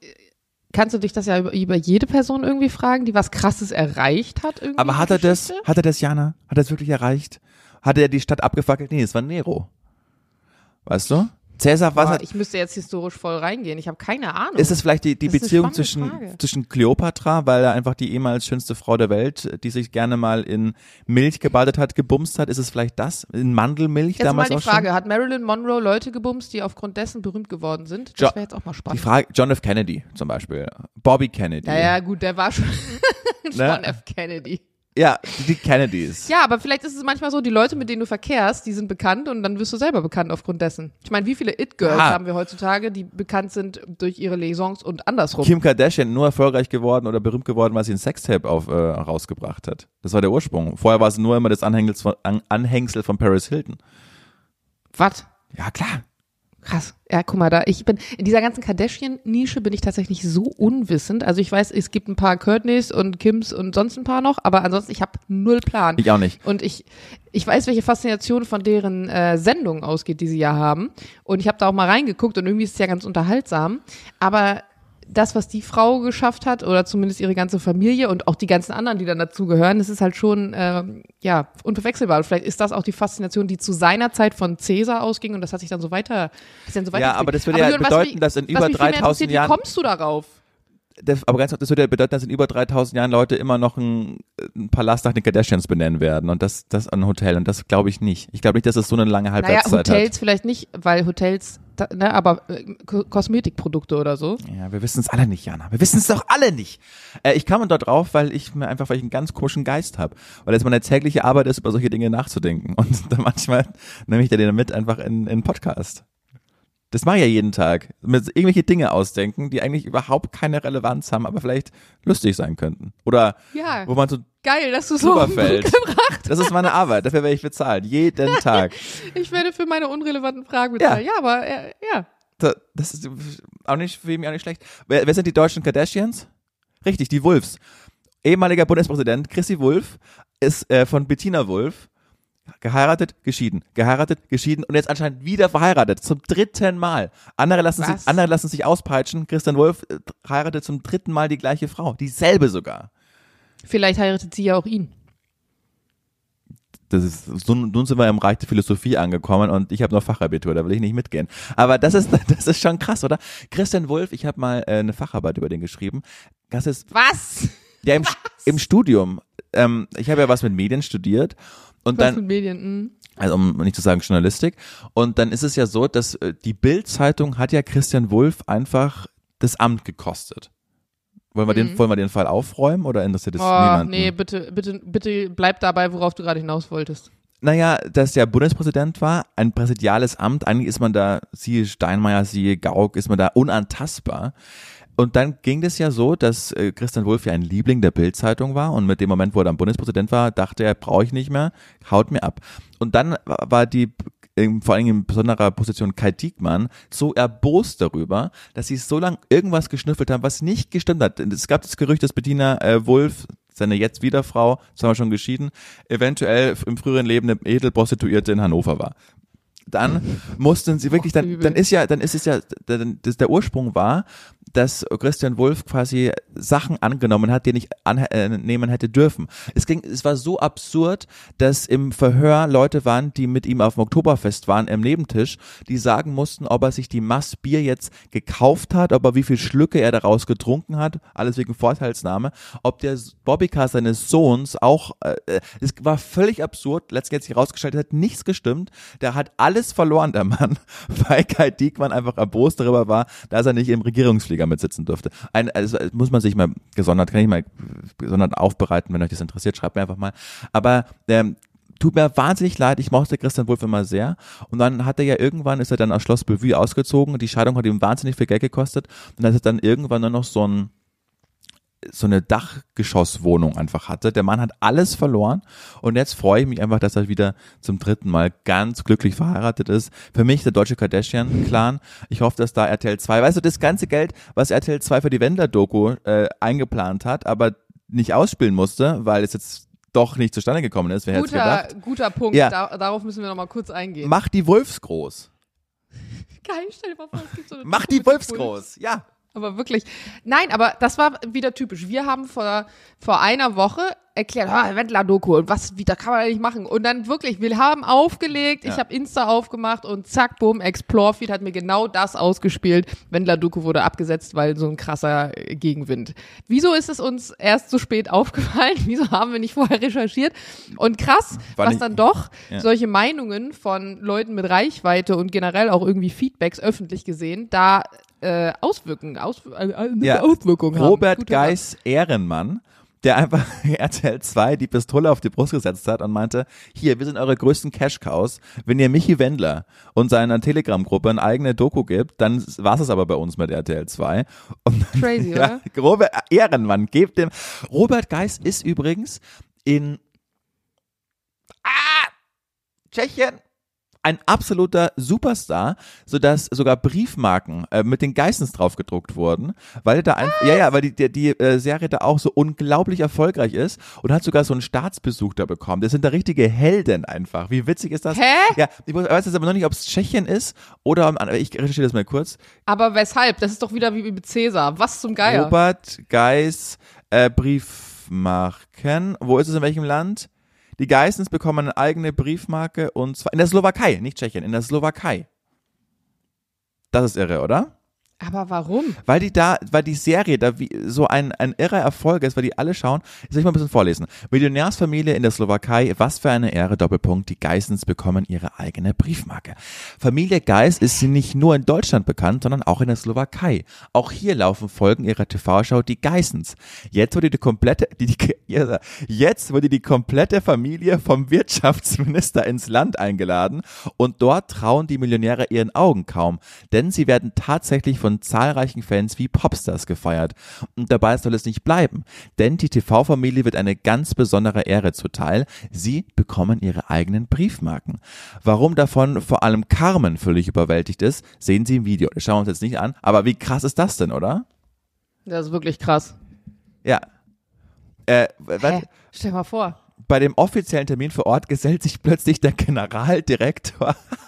kannst du dich das ja über, über jede Person irgendwie fragen, die was Krasses erreicht hat. Irgendwie Aber hat er das, hat er das, Jana? Hat er es wirklich erreicht? Hat er die Stadt abgefackelt? Nee, es war Nero. Weißt du? Cäsar, was Boah, ich müsste jetzt historisch voll reingehen. Ich habe keine Ahnung. ist es vielleicht die, die Das Beziehung zwischen, Frage. zwischen Kleopatra, weil er einfach die ehemals schönste Frau der Welt, die sich gerne mal in Milch gebadet hat, gebumst hat? Ist es vielleicht das? In Mandelmilch jetzt mal damals die auch Frage, schon? hat Marilyn Monroe Leute gebumst, die aufgrund dessen berühmt geworden sind? Das wäre jetzt auch mal Die spannend. Frage, John F. Kennedy zum Beispiel. Bobby Kennedy. Ja, ja, gut, der war schon John Ne? F. Kennedy. Ja, die Kennedys. Ja, aber vielleicht ist es manchmal so, die Leute, mit denen du verkehrst, die sind bekannt und dann wirst du selber bekannt aufgrund dessen. Ich meine, wie viele It-Girls Ja. haben wir heutzutage, die bekannt sind durch ihre Liaisons und andersrum? Kim Kardashian nur erfolgreich geworden oder berühmt geworden, weil sie ein Sextape auf, äh, rausgebracht hat. Das war der Ursprung. Vorher war sie nur immer das Anhängsel von, An Anhängsel von Paris Hilton. Was? Ja, klar. Krass. Ja, guck mal, da ich bin in dieser ganzen Kardashian-Nische bin ich tatsächlich so unwissend. Also ich weiß, es gibt ein paar Courtneys und Kims und sonst ein paar noch, aber ansonsten ich habe null Plan. Ich auch nicht. Und ich, ich weiß, welche Faszination von deren äh, Sendung ausgeht, die sie ja haben. Und ich habe da auch mal reingeguckt und irgendwie ist es ja ganz unterhaltsam. Aber das, was die Frau geschafft hat, oder zumindest ihre ganze Familie und auch die ganzen anderen, die dann dazugehören, das ist halt schon ähm, ja unverwechselbar. Und vielleicht ist das auch die Faszination, die zu seiner Zeit von Cäsar ausging und das hat sich dann so weiter, dann so weiter Ja, aber das würde ja Jürgen, was bedeuten, mich- dass in über mich viel mehr 3000 interessiert, Jahren- Wie kommst du darauf? Das, aber ganz, das würde ja bedeuten, dass in über 3000 Jahren Leute immer noch einen, einen Palast nach den Kardashians benennen werden und das, das ein Hotel und das glaube ich nicht. Ich glaube nicht, dass es so eine lange Naja, Halbwertszeit Hotels vielleicht nicht, weil Hotels, da, ne, aber äh, Ko- Kosmetikprodukte oder so. Ja, wir wissen es alle nicht, Jana. Wir wissen es doch alle nicht. Äh, ich kam dort drauf, weil ich mir einfach, weil ich einen ganz komischen Geist habe. Weil es meine tägliche Arbeit ist, über solche Dinge nachzudenken. Und dann manchmal nehme ich den mit einfach in, in einen Podcast. Das mache ich ja jeden Tag. Mit irgendwelche Dinge ausdenken, die eigentlich überhaupt keine Relevanz haben, aber vielleicht lustig sein könnten. Oder Ja, wo man so geil, dass du so gebracht Das ist meine Arbeit, dafür werde ich bezahlt. Jeden Tag. Ich werde für meine unrelevanten Fragen bezahlt. Ja, aber äh, ja. Da- Das ist auch nicht, für mich auch nicht schlecht. Wer, wer sind die deutschen Kardashians? Richtig, die Wulfs. Ehemaliger Bundespräsident Chrissy Wulff ist äh, von Bettina Wulff geheiratet, geschieden, geheiratet, geschieden und jetzt anscheinend wieder verheiratet zum dritten Mal. Andere lassen sich, andere lassen sich auspeitschen. Christian Wulff äh, heiratet zum dritten Mal die gleiche Frau, dieselbe sogar. Vielleicht heiratet sie ja auch ihn. Das ist, nun sind wir im Reich der Philosophie angekommen und ich habe noch Fachabitur, da will ich nicht mitgehen. Aber das ist, das ist schon krass, oder? Christian Wulff, ich habe mal äh, eine Facharbeit über den geschrieben. Das ist Was? ja im, im Studium. Ähm, ich habe ja was mit Medien studiert und Was dann mit Medien? hm. also um nicht zu sagen Journalistik. Und dann ist es ja so, dass äh, die Bild-Zeitung hat ja Christian Wulff einfach das Amt gekostet. Wollen wir den, wollen wir den Fall aufräumen oder interessiert es Mhm. Oh, niemanden? nee, bitte, bitte, bitte bleib dabei, worauf du gerade hinaus wolltest. Naja, dass der Bundespräsident war, ein präsidiales Amt, eigentlich ist man da, siehe Steinmeier, siehe Gauck, ist man da unantastbar. Und dann ging es ja so, dass äh, Christian Wulff ja ein Liebling der Bild-Zeitung war und mit dem Moment, wo er dann Bundespräsident war, dachte er, brauche ich nicht mehr, haut mir ab. Und dann wa- war die in, vor allem in besonderer Position Kai Diekmann so erbost darüber, dass sie so lange irgendwas geschnüffelt haben, was nicht gestimmt hat. Es gab das Gerücht, dass Bettina äh, Wulff, seine jetzt wieder Frau, zwar schon geschieden, eventuell im früheren Leben eine Edelprostituierte in Hannover war. Dann mussten sie wirklich, dann, dann ist ja, dann ist es ja, dann, das, der Ursprung war, dass Christian Wulff quasi Sachen angenommen hat, die er nicht annehmen hätte dürfen. Es ging, es war so absurd, dass im Verhör Leute waren, die mit ihm auf dem Oktoberfest waren, im Nebentisch, die sagen mussten, ob er sich die Mass Bier jetzt gekauft hat, ob er wie viel Schlücke er daraus getrunken hat, alles wegen Vorteilsnahme, ob der Bobbycar seines Sohns auch, äh, äh, es war völlig absurd, letztendlich es hat nichts gestimmt, der hat alles verloren, der Mann, weil Kai Diekmann einfach erbost darüber war, dass er nicht im Regierungsflieger mitsitzen durfte. Ein, also das muss man sich mal gesondert, kann ich mal gesondert aufbereiten, wenn euch das interessiert, schreibt mir einfach mal. Aber ähm, tut mir wahnsinnig leid, ich mochte Christian Wulff immer sehr. Und dann hat er ja irgendwann, ist er dann aus Schloss Bellevue ausgezogen. Die Scheidung hat ihm wahnsinnig viel Geld gekostet. Und dann ist er dann irgendwann nur noch so ein so eine Dachgeschosswohnung einfach hatte. Der Mann hat alles verloren und jetzt freue ich mich einfach, dass er wieder zum dritten Mal ganz glücklich verheiratet ist. Für mich der deutsche Kardashian-Clan. Ich hoffe, dass da RTL 2, weißt du, das ganze Geld, was RTL 2 für die Wendler-Doku äh, eingeplant hat, aber nicht ausspielen musste, weil es jetzt doch nicht zustande gekommen ist. Wer Guter, gedacht? guter Punkt. Ja. Da, darauf müssen wir noch mal kurz eingehen. Mach die Wolfs groß. Geil, stell dir mal vor, es gibt so eine Mach die Wolfs Wolf. groß. Ja. Aber wirklich. Nein, aber das war wieder typisch. Wir haben vor, vor einer Woche erklärt, ah, Wendler-Doku und was, wie, da kann man nicht machen. Und dann wirklich, wir haben aufgelegt, ich Ja. habe Insta aufgemacht und zack, boom, Explore-Feed hat mir genau das ausgespielt. Wendler-Doku wurde abgesetzt, weil so ein krasser äh, Gegenwind. Wieso ist es uns erst so spät aufgefallen? Wieso haben wir nicht vorher recherchiert? Und krass, Weil was ich- dann doch Ja. solche Meinungen von Leuten mit Reichweite und generell auch irgendwie Feedbacks öffentlich gesehen, da äh, Auswirkungen, Ausw äh, äh, Ja. Auswirkungen haben. Robert. Geis Ehrenmann, der einfach RTL 2 die Pistole auf die Brust gesetzt hat und meinte, hier, wir sind eure größten Cash-Cows. Wenn ihr Michi Wendler und seiner Telegram-Gruppe eine eigene Doku gibt, dann war es aber bei uns mit RTL 2. Und dann, Crazy, ja, oder? Robert Ehrenmann, gebt dem. Robert Geis ist übrigens in ah, Tschechien ein absoluter Superstar, sodass sogar Briefmarken äh, mit den Geissens drauf gedruckt wurden, weil da ein, ja ja, weil die die, die äh, Serie da auch so unglaublich erfolgreich ist und hat sogar so einen Staatsbesuch da bekommen. Das sind da richtige Helden einfach. Wie witzig ist das? Hä? Ja, ich weiß jetzt aber noch nicht, ob es Tschechien ist oder anderen- ich recherchiere das mal kurz. Aber weshalb? Das ist doch wieder wie mit Cäsar. Was zum Geier? Robert Geis äh, Briefmarken. Wo ist es in welchem Land? Die Geissens bekommen eine eigene Briefmarke und zwar in der Slowakei, nicht Tschechien, in der Slowakei. Das ist irre, oder? Aber warum? Weil die da, weil die Serie da wie so ein, ein irrer Erfolg ist, weil die alle schauen. Jetzt soll ich mal ein bisschen vorlesen. Millionärsfamilie in der Slowakei, was für eine Ehre, Doppelpunkt, die Geissens bekommen ihre eigene Briefmarke. Familie Geiss ist sie nicht nur in Deutschland bekannt, sondern auch in der Slowakei. Auch hier laufen Folgen ihrer TV-Show Die Geissens. Jetzt wurde die komplette, die, die, jetzt wurde die komplette Familie vom Wirtschaftsminister ins Land eingeladen und dort trauen die Millionäre ihren Augen kaum, denn sie werden tatsächlich von zahlreichen Fans wie Popstars gefeiert. Und dabei soll es nicht bleiben, denn die TV-Familie wird eine ganz besondere Ehre zuteil. Sie bekommen ihre eigenen Briefmarken. Warum davon vor allem Carmen völlig überwältigt ist, sehen Sie im Video. Das schauen wir uns jetzt nicht an, aber wie krass ist das denn, oder? Das ist wirklich krass. Ja. Äh? Hä? Stell mal vor. Bei dem offiziellen Termin vor Ort gesellt sich plötzlich der Generaldirektor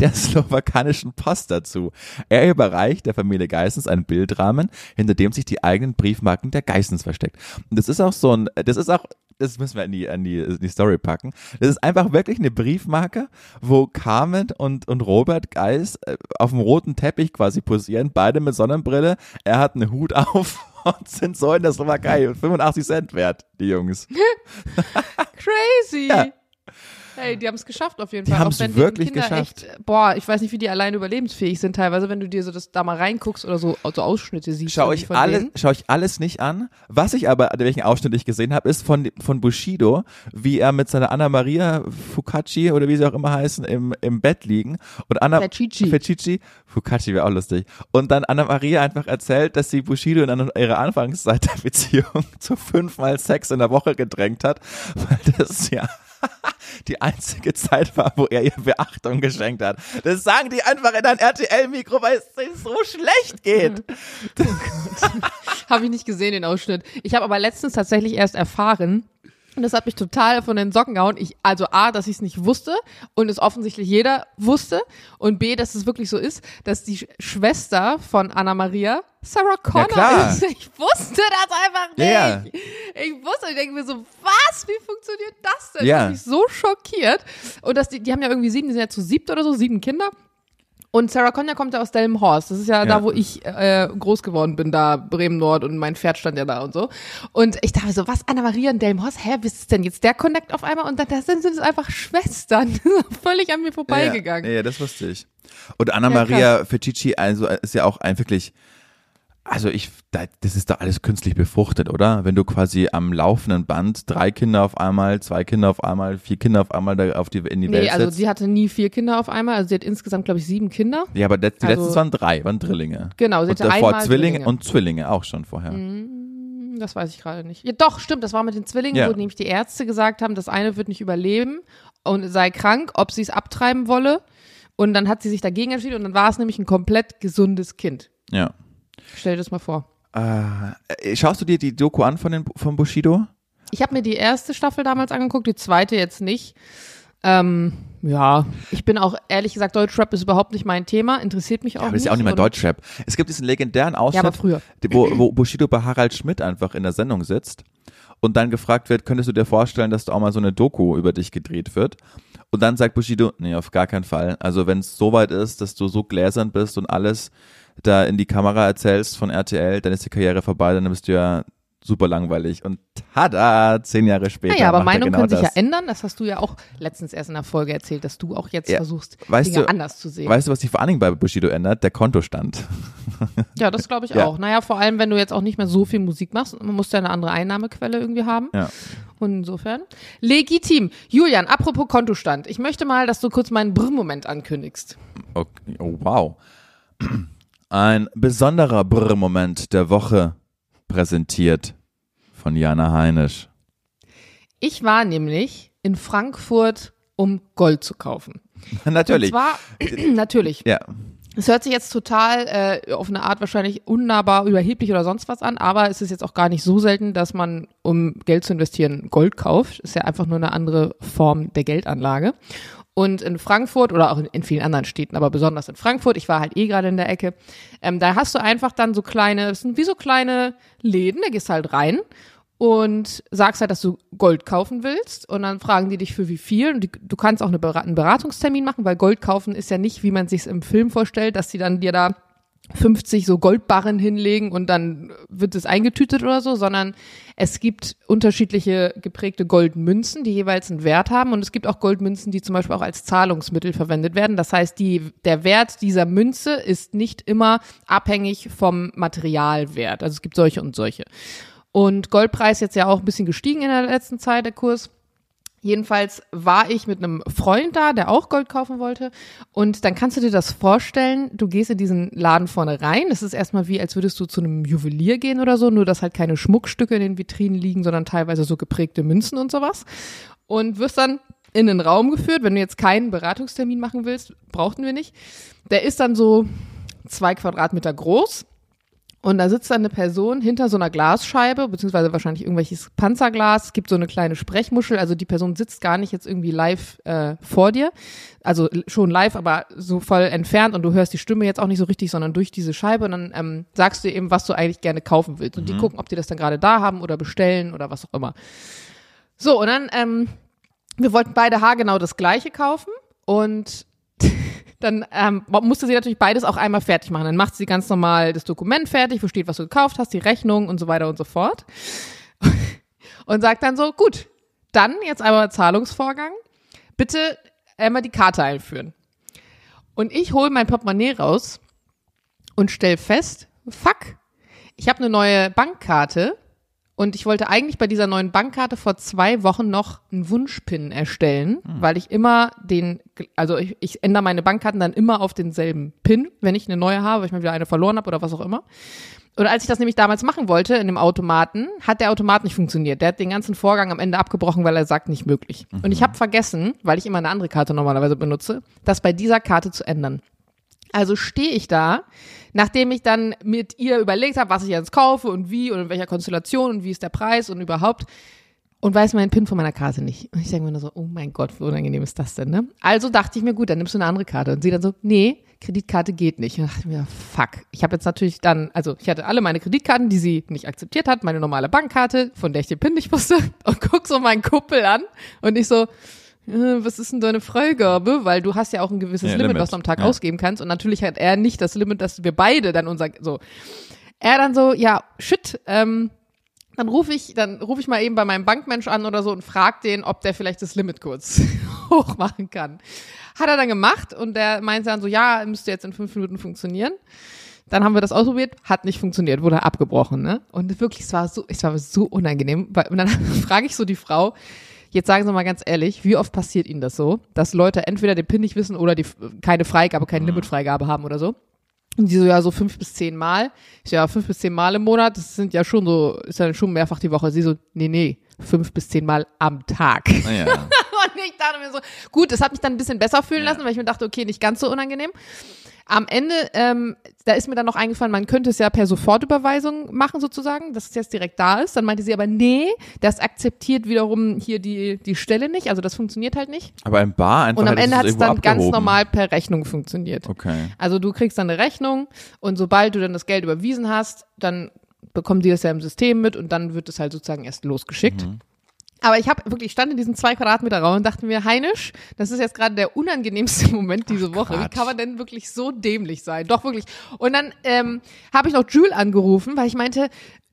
der slowakanischen Post dazu. Er überreicht der Familie Geissens einen Bildrahmen, hinter dem sich die eigenen Briefmarken der Geissens versteckt. Und das ist auch so ein, das ist auch, das müssen wir in die, in die, in die Story packen. Das ist einfach wirklich eine Briefmarke, wo Carmen und, und Robert Geiss äh, auf dem roten Teppich quasi posieren, beide mit Sonnenbrille. Er hat einen Hut auf und sind so in der Slowakei. 85 Cent wert, die Jungs. Crazy. Ja. Hey, die haben es geschafft auf jeden Die Fall. haben's Auch wenn wirklich Kinder geschafft. Echt, boah, ich weiß nicht, wie die allein überlebensfähig sind teilweise, wenn du dir so das da mal reinguckst oder so, so Ausschnitte siehst. Schau ich von alles, denen. schau ich alles nicht an. Was ich aber, welchen Ausschnitt ich gesehen habe, ist von, von Bushido, wie er mit seiner Anna Maria Fucacci oder wie sie auch immer heißen, im, im Bett liegen. Und Anna Fecici. Fecici, Fucacci wäre auch lustig. Und dann Anna Maria einfach erzählt, dass sie Bushido in ihrer Anfangszeit der Beziehung zu fünfmal Sex in der Woche gedrängt hat, weil das ja die einzige Zeit war, wo er ihr Beachtung geschenkt hat. Das sagen die einfach in ein RTL-Mikro, weil es sich so schlecht geht. Habe ich nicht gesehen, den Ausschnitt. Ich habe aber letztens tatsächlich erst erfahren, und das hat mich total von den Socken gehauen. Ich, also A, dass ich es nicht wusste und es offensichtlich jeder wusste. Und B, dass es wirklich so ist, dass die Sch Schwester von Anna Maria Sarah Connor klar. ist. Ich wusste das einfach nicht. Ja, ja. Ich wusste, ich denke mir so, was? Wie funktioniert das denn? Ja. Das hat mich so schockiert. Und dass die, die haben ja irgendwie sieben, die sind ja zu siebt oder so, sieben Kinder. Und Sarah Connor kommt ja aus Delmenhorst. Das ist ja, Ja. da, wo ich äh, groß geworden bin, da Bremen Nord und mein Pferd stand ja da und so. Und ich dachte so, was, Anna-Maria und Delmenhorst? Hä, was ist denn jetzt der Connect auf einmal? Und dann das sind, sind es einfach Schwestern. Völlig an mir vorbeigegangen. Ja, ja, das wusste ich. Und Anna Ja, Fecici, also ist ja auch ein wirklich Also ich, da- das ist doch alles künstlich befruchtet, oder? Wenn du quasi am laufenden Band drei Kinder auf einmal, zwei Kinder auf einmal, vier Kinder auf einmal da auf die, in die Nee, Welt also setzt. sie hatte nie vier Kinder auf einmal. Also sie hat insgesamt, glaube ich, sieben Kinder. ja, aber die also- letzten waren drei, waren Drillinge. Genau, sie Und hatte davor einmal Zwillinge Zwillinge. und Zwillinge auch schon vorher. Hm, Das weiß ich gerade nicht. Ja, doch, stimmt, das war mit den Zwillingen, Ja. wo nämlich die Ärzte gesagt haben, das eine wird nicht überleben und sei krank, ob sie es abtreiben wolle. Und dann hat sie sich dagegen entschieden und dann war es nämlich ein komplett gesundes Kind. Ja. Stell dir das mal vor. Äh, schaust du dir die Doku an von, den, von Bushido? Ich habe mir die erste Staffel damals angeguckt, die zweite jetzt nicht. Ähm, ja, ich bin auch ehrlich gesagt, Deutschrap ist überhaupt nicht mein Thema, interessiert mich auch Aber das nicht. ist ja auch nicht mehr Deutschrap. Es gibt diesen legendären Ja, Ausschnitt, aber früher. die- wo, wo Bushido bei Harald Schmidt einfach in der Sendung sitzt und dann gefragt wird, könntest du dir vorstellen, dass da auch mal so eine Doku über dich gedreht wird? Und dann sagt Bushido, nee, auf gar keinen Fall. Also wenn es so weit ist, dass du so gläsern bist und alles da in die Kamera erzählst von RTL, dann ist die Karriere vorbei, dann bist du ja super langweilig. Und tada, zehn Jahre später. Naja, aber er Meinungen genau können sich das. ja ändern. Das hast du ja auch letztens erst in der Folge erzählt, dass du auch jetzt Ja, versuchst, weißt Dinge du- anders zu sehen. Weißt du, was sich vor allen Dingen bei Bushido ändert? Der Kontostand. Ja, das glaube ich Ja. auch. Naja, vor allem, wenn du jetzt auch nicht mehr so viel Musik machst, man muss ja eine andere Einnahmequelle irgendwie haben. Ja. Und insofern. Legitim. Julian, apropos Kontostand. Ich möchte mal, dass du kurz meinen Brr-Moment ankündigst. Okay. Oh, wow. Ein besonderer Brr-Moment der Woche präsentiert von Jana Heinisch. Ich war nämlich in Frankfurt, um Gold zu kaufen. Natürlich. Und zwar, natürlich. Ja. Es hört sich jetzt total äh, auf eine Art wahrscheinlich unnahbar, überheblich oder sonst was an, aber es ist jetzt auch gar nicht so selten, dass man, um Geld zu investieren, Gold kauft. Ist ja einfach nur eine andere Form der Geldanlage. Und in Frankfurt oder auch in, vielen anderen Städten, aber besonders in Frankfurt, ich war halt eh gerade in der Ecke, ähm, da hast du einfach dann so kleine, das sind wie so kleine Läden, da gehst halt rein und sagst halt, dass du Gold kaufen willst und dann fragen die dich für wie viel und die, du kannst auch eine einen Beratungstermin machen, weil Gold kaufen ist ja nicht, wie man sich im Film vorstellt, dass die dann dir da 50 so Goldbarren hinlegen und dann wird es eingetütet oder so, sondern es gibt unterschiedliche geprägte Goldmünzen, die jeweils einen Wert haben und es gibt auch Goldmünzen, die zum Beispiel auch als Zahlungsmittel verwendet werden. Das heißt, die, der Wert dieser Münze ist nicht immer abhängig vom Materialwert. Also es gibt solche und solche. Und Goldpreis jetzt ja auch ein bisschen gestiegen in der letzten Zeit, der Kurs. Jedenfalls war ich mit einem Freund da, der auch Gold kaufen wollte. Und dann kannst du dir das vorstellen, du gehst in diesen Laden vorne rein. Das ist erstmal wie, als würdest du zu einem Juwelier gehen oder so, nur dass halt keine Schmuckstücke in den Vitrinen liegen, sondern teilweise so geprägte Münzen und sowas. Und wirst dann in den Raum geführt, wenn du jetzt keinen Beratungstermin machen willst, brauchten wir nicht. Der ist dann so zwei Quadratmeter groß. Und da sitzt dann eine Person hinter so einer Glasscheibe, beziehungsweise wahrscheinlich irgendwelches Panzerglas. Es gibt so eine kleine Sprechmuschel, also die Person sitzt gar nicht jetzt irgendwie live äh, vor dir. Also schon live, aber so voll entfernt und du hörst die Stimme jetzt auch nicht so richtig, sondern durch diese Scheibe und dann ähm, sagst du eben, was du eigentlich gerne kaufen willst. Und die gucken, ob die das dann gerade da haben oder bestellen oder was auch immer. So, und dann, ähm, wir wollten beide haargenau das gleiche kaufen und dann ähm, musste sie natürlich beides auch einmal fertig machen. Dann macht sie ganz normal das Dokument fertig, versteht, was du gekauft hast, die Rechnung und so weiter und so fort. Und sagt dann so, gut, dann jetzt einmal Zahlungsvorgang. Bitte einmal die Karte einführen. Und ich hole mein Portemonnaie raus und stell fest, fuck, ich habe eine neue Bankkarte und ich wollte eigentlich bei dieser neuen Bankkarte vor zwei Wochen noch einen Wunschpin erstellen, weil ich immer den, also ich, ich ändere meine Bankkarten dann immer auf denselben Pin, wenn ich eine neue habe, weil ich mal wieder eine verloren habe oder was auch immer. Und als ich das nämlich damals machen wollte in dem Automaten, hat der Automat nicht funktioniert. Der hat den ganzen Vorgang am Ende abgebrochen, weil er sagt, nicht möglich. Und ich habe vergessen, weil ich immer eine andere Karte normalerweise benutze, das bei dieser Karte zu ändern. Also stehe ich da, nachdem ich dann mit ihr überlegt habe, was ich jetzt kaufe und wie und in welcher Konstellation und wie ist der Preis und überhaupt und weiß meinen PIN von meiner Karte nicht. Und ich denke mir nur so, oh mein Gott, wie unangenehm ist das denn, ne? Also dachte ich mir, gut, dann nimmst du eine andere Karte. Und sie dann so, nee, Kreditkarte geht nicht. Und dachte ich mir, fuck. Ich habe jetzt natürlich dann, also ich hatte alle meine Kreditkarten, die sie nicht akzeptiert hat, meine normale Bankkarte, von der ich den PIN nicht wusste, und guck so meinen Kuppel an und ich so, was ist denn deine Freigabe? Weil du hast ja auch ein gewisses Ja, Limit, Limit. was du am Tag Ja. ausgeben kannst. Und natürlich hat er nicht das Limit, dass wir beide dann unser, so. Er dann so, ja, shit, ähm, dann rufe ich, dann rufe ich mal eben bei meinem Bankmensch an oder so und frag den, ob der vielleicht das Limit kurz hochmachen kann. Hat er dann gemacht und der meinte dann so, ja, müsste jetzt in fünf Minuten funktionieren. Dann haben wir das ausprobiert, hat nicht funktioniert, wurde abgebrochen, ne? Und wirklich, es war so, es war so unangenehm. Und dann frage ich so die Frau, jetzt sagen Sie mal ganz ehrlich, wie oft passiert Ihnen das so, dass Leute entweder den PIN nicht wissen oder die keine Freigabe, keine Limitfreigabe haben oder so? Und die so, ja, so fünf bis zehn Mal. Ich so, ja, fünf bis zehn Mal im Monat, das sind ja schon so, ist ja schon mehrfach die Woche. Sie so, nee, nee, fünf bis zehn Mal am Tag. Naja. Und ich dachte mir so, gut, das hat mich dann ein bisschen besser fühlen lassen, weil ich mir dachte, okay, nicht ganz so unangenehm. Am Ende, ähm, da ist mir dann noch eingefallen, man könnte es ja per Sofortüberweisung machen sozusagen, dass es jetzt direkt da ist. Dann meinte sie aber, nee, das akzeptiert wiederum hier die, die Stelle nicht, also das funktioniert halt nicht. Aber im Bar einfach Und am Ende hat es dann ganz abgehoben. normal per Rechnung funktioniert. Okay. Also du kriegst dann eine Rechnung und sobald du dann das Geld überwiesen hast, dann bekommen die das ja im System mit und dann wird es halt sozusagen erst losgeschickt. Mhm. Aber ich habe wirklich, ich stand in diesem zwei Quadratmeter Raum und dachte mir, Heinisch, das ist jetzt gerade der unangenehmste Moment diese Woche. Wie kann man denn wirklich so dämlich sein? Doch wirklich. Und dann ähm, habe ich noch Jules angerufen, weil ich meinte,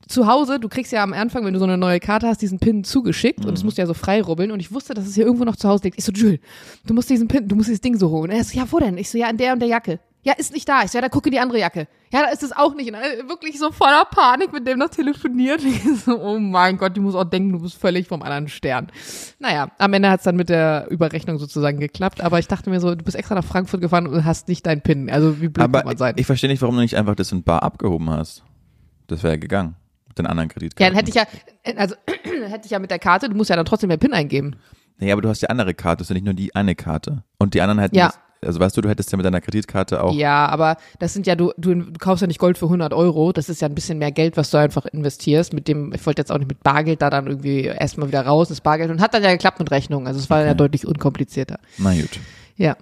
zu Hause, du kriegst ja am Anfang, wenn du so eine neue Karte hast, diesen Pin zugeschickt und es musst ja so frei rubbeln und ich wusste, dass es hier irgendwo noch zu Hause liegt. Ich so, Jules, du musst diesen Pin, du musst dieses Ding so holen. Und er so, ja, wo denn? Ich so, ja, an der und der Jacke. Ja, ist nicht da. Ich so, ja, da gucke die andere Jacke. Ja, da ist es auch nicht. Und dann wirklich so voller Panik mit dem noch telefoniert. So, oh mein Gott, die muss auch denken, du bist völlig vom anderen Stern. Naja, am Ende hat es dann mit der Überrechnung sozusagen geklappt. Aber ich dachte mir so, du bist extra nach Frankfurt gefahren und hast nicht deinen Pin. Also wie blöd Aber kann man sein? ich verstehe nicht, warum du nicht einfach das in Bar abgehoben hast. Das wäre ja gegangen. Mit den anderen Ja, Kreditkarten. dann hätte ich ja, also hätte ich ja mit der Karte, du musst ja dann trotzdem den PIN eingeben. Nee, aber du hast ja andere Karte, das ist ja nicht nur die eine Karte. Und die anderen hätten, Ja. das, also weißt du, du hättest ja mit deiner Kreditkarte auch, Ja, aber das sind ja, du, du, du kaufst ja nicht Gold für 100 Euro. Das ist ja ein bisschen mehr Geld, was du einfach investierst. Mit dem, ich wollte jetzt auch nicht mit Bargeld da dann irgendwie erstmal wieder raus, das Bargeld. Und hat dann ja geklappt mit Rechnung. Also es war ja deutlich unkomplizierter. na gut. Ja.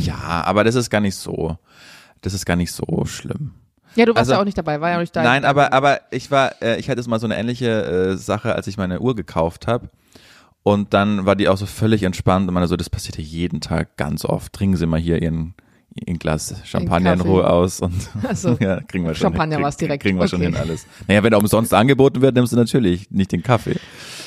Ja, aber das ist gar nicht so, das ist gar nicht so schlimm. Ja, du warst Also- ja auch nicht dabei, war ja auch nicht da. Nein, aber, aber ich war, äh, ich hatte mal so eine ähnliche äh, Sache, als ich meine Uhr gekauft habe. Und dann war die auch so völlig entspannt und man so, das passiert ja jeden Tag ganz oft. Trinken Sie mal hier Ihren, Ihren Glas Champagner in. Ruhe aus und so. ja, kriegen wir schon Champagner hin. war's direkt. Kriegen wir schon Okay. hin alles. Naja, wenn er umsonst angeboten wird, nimmst du natürlich nicht den Kaffee.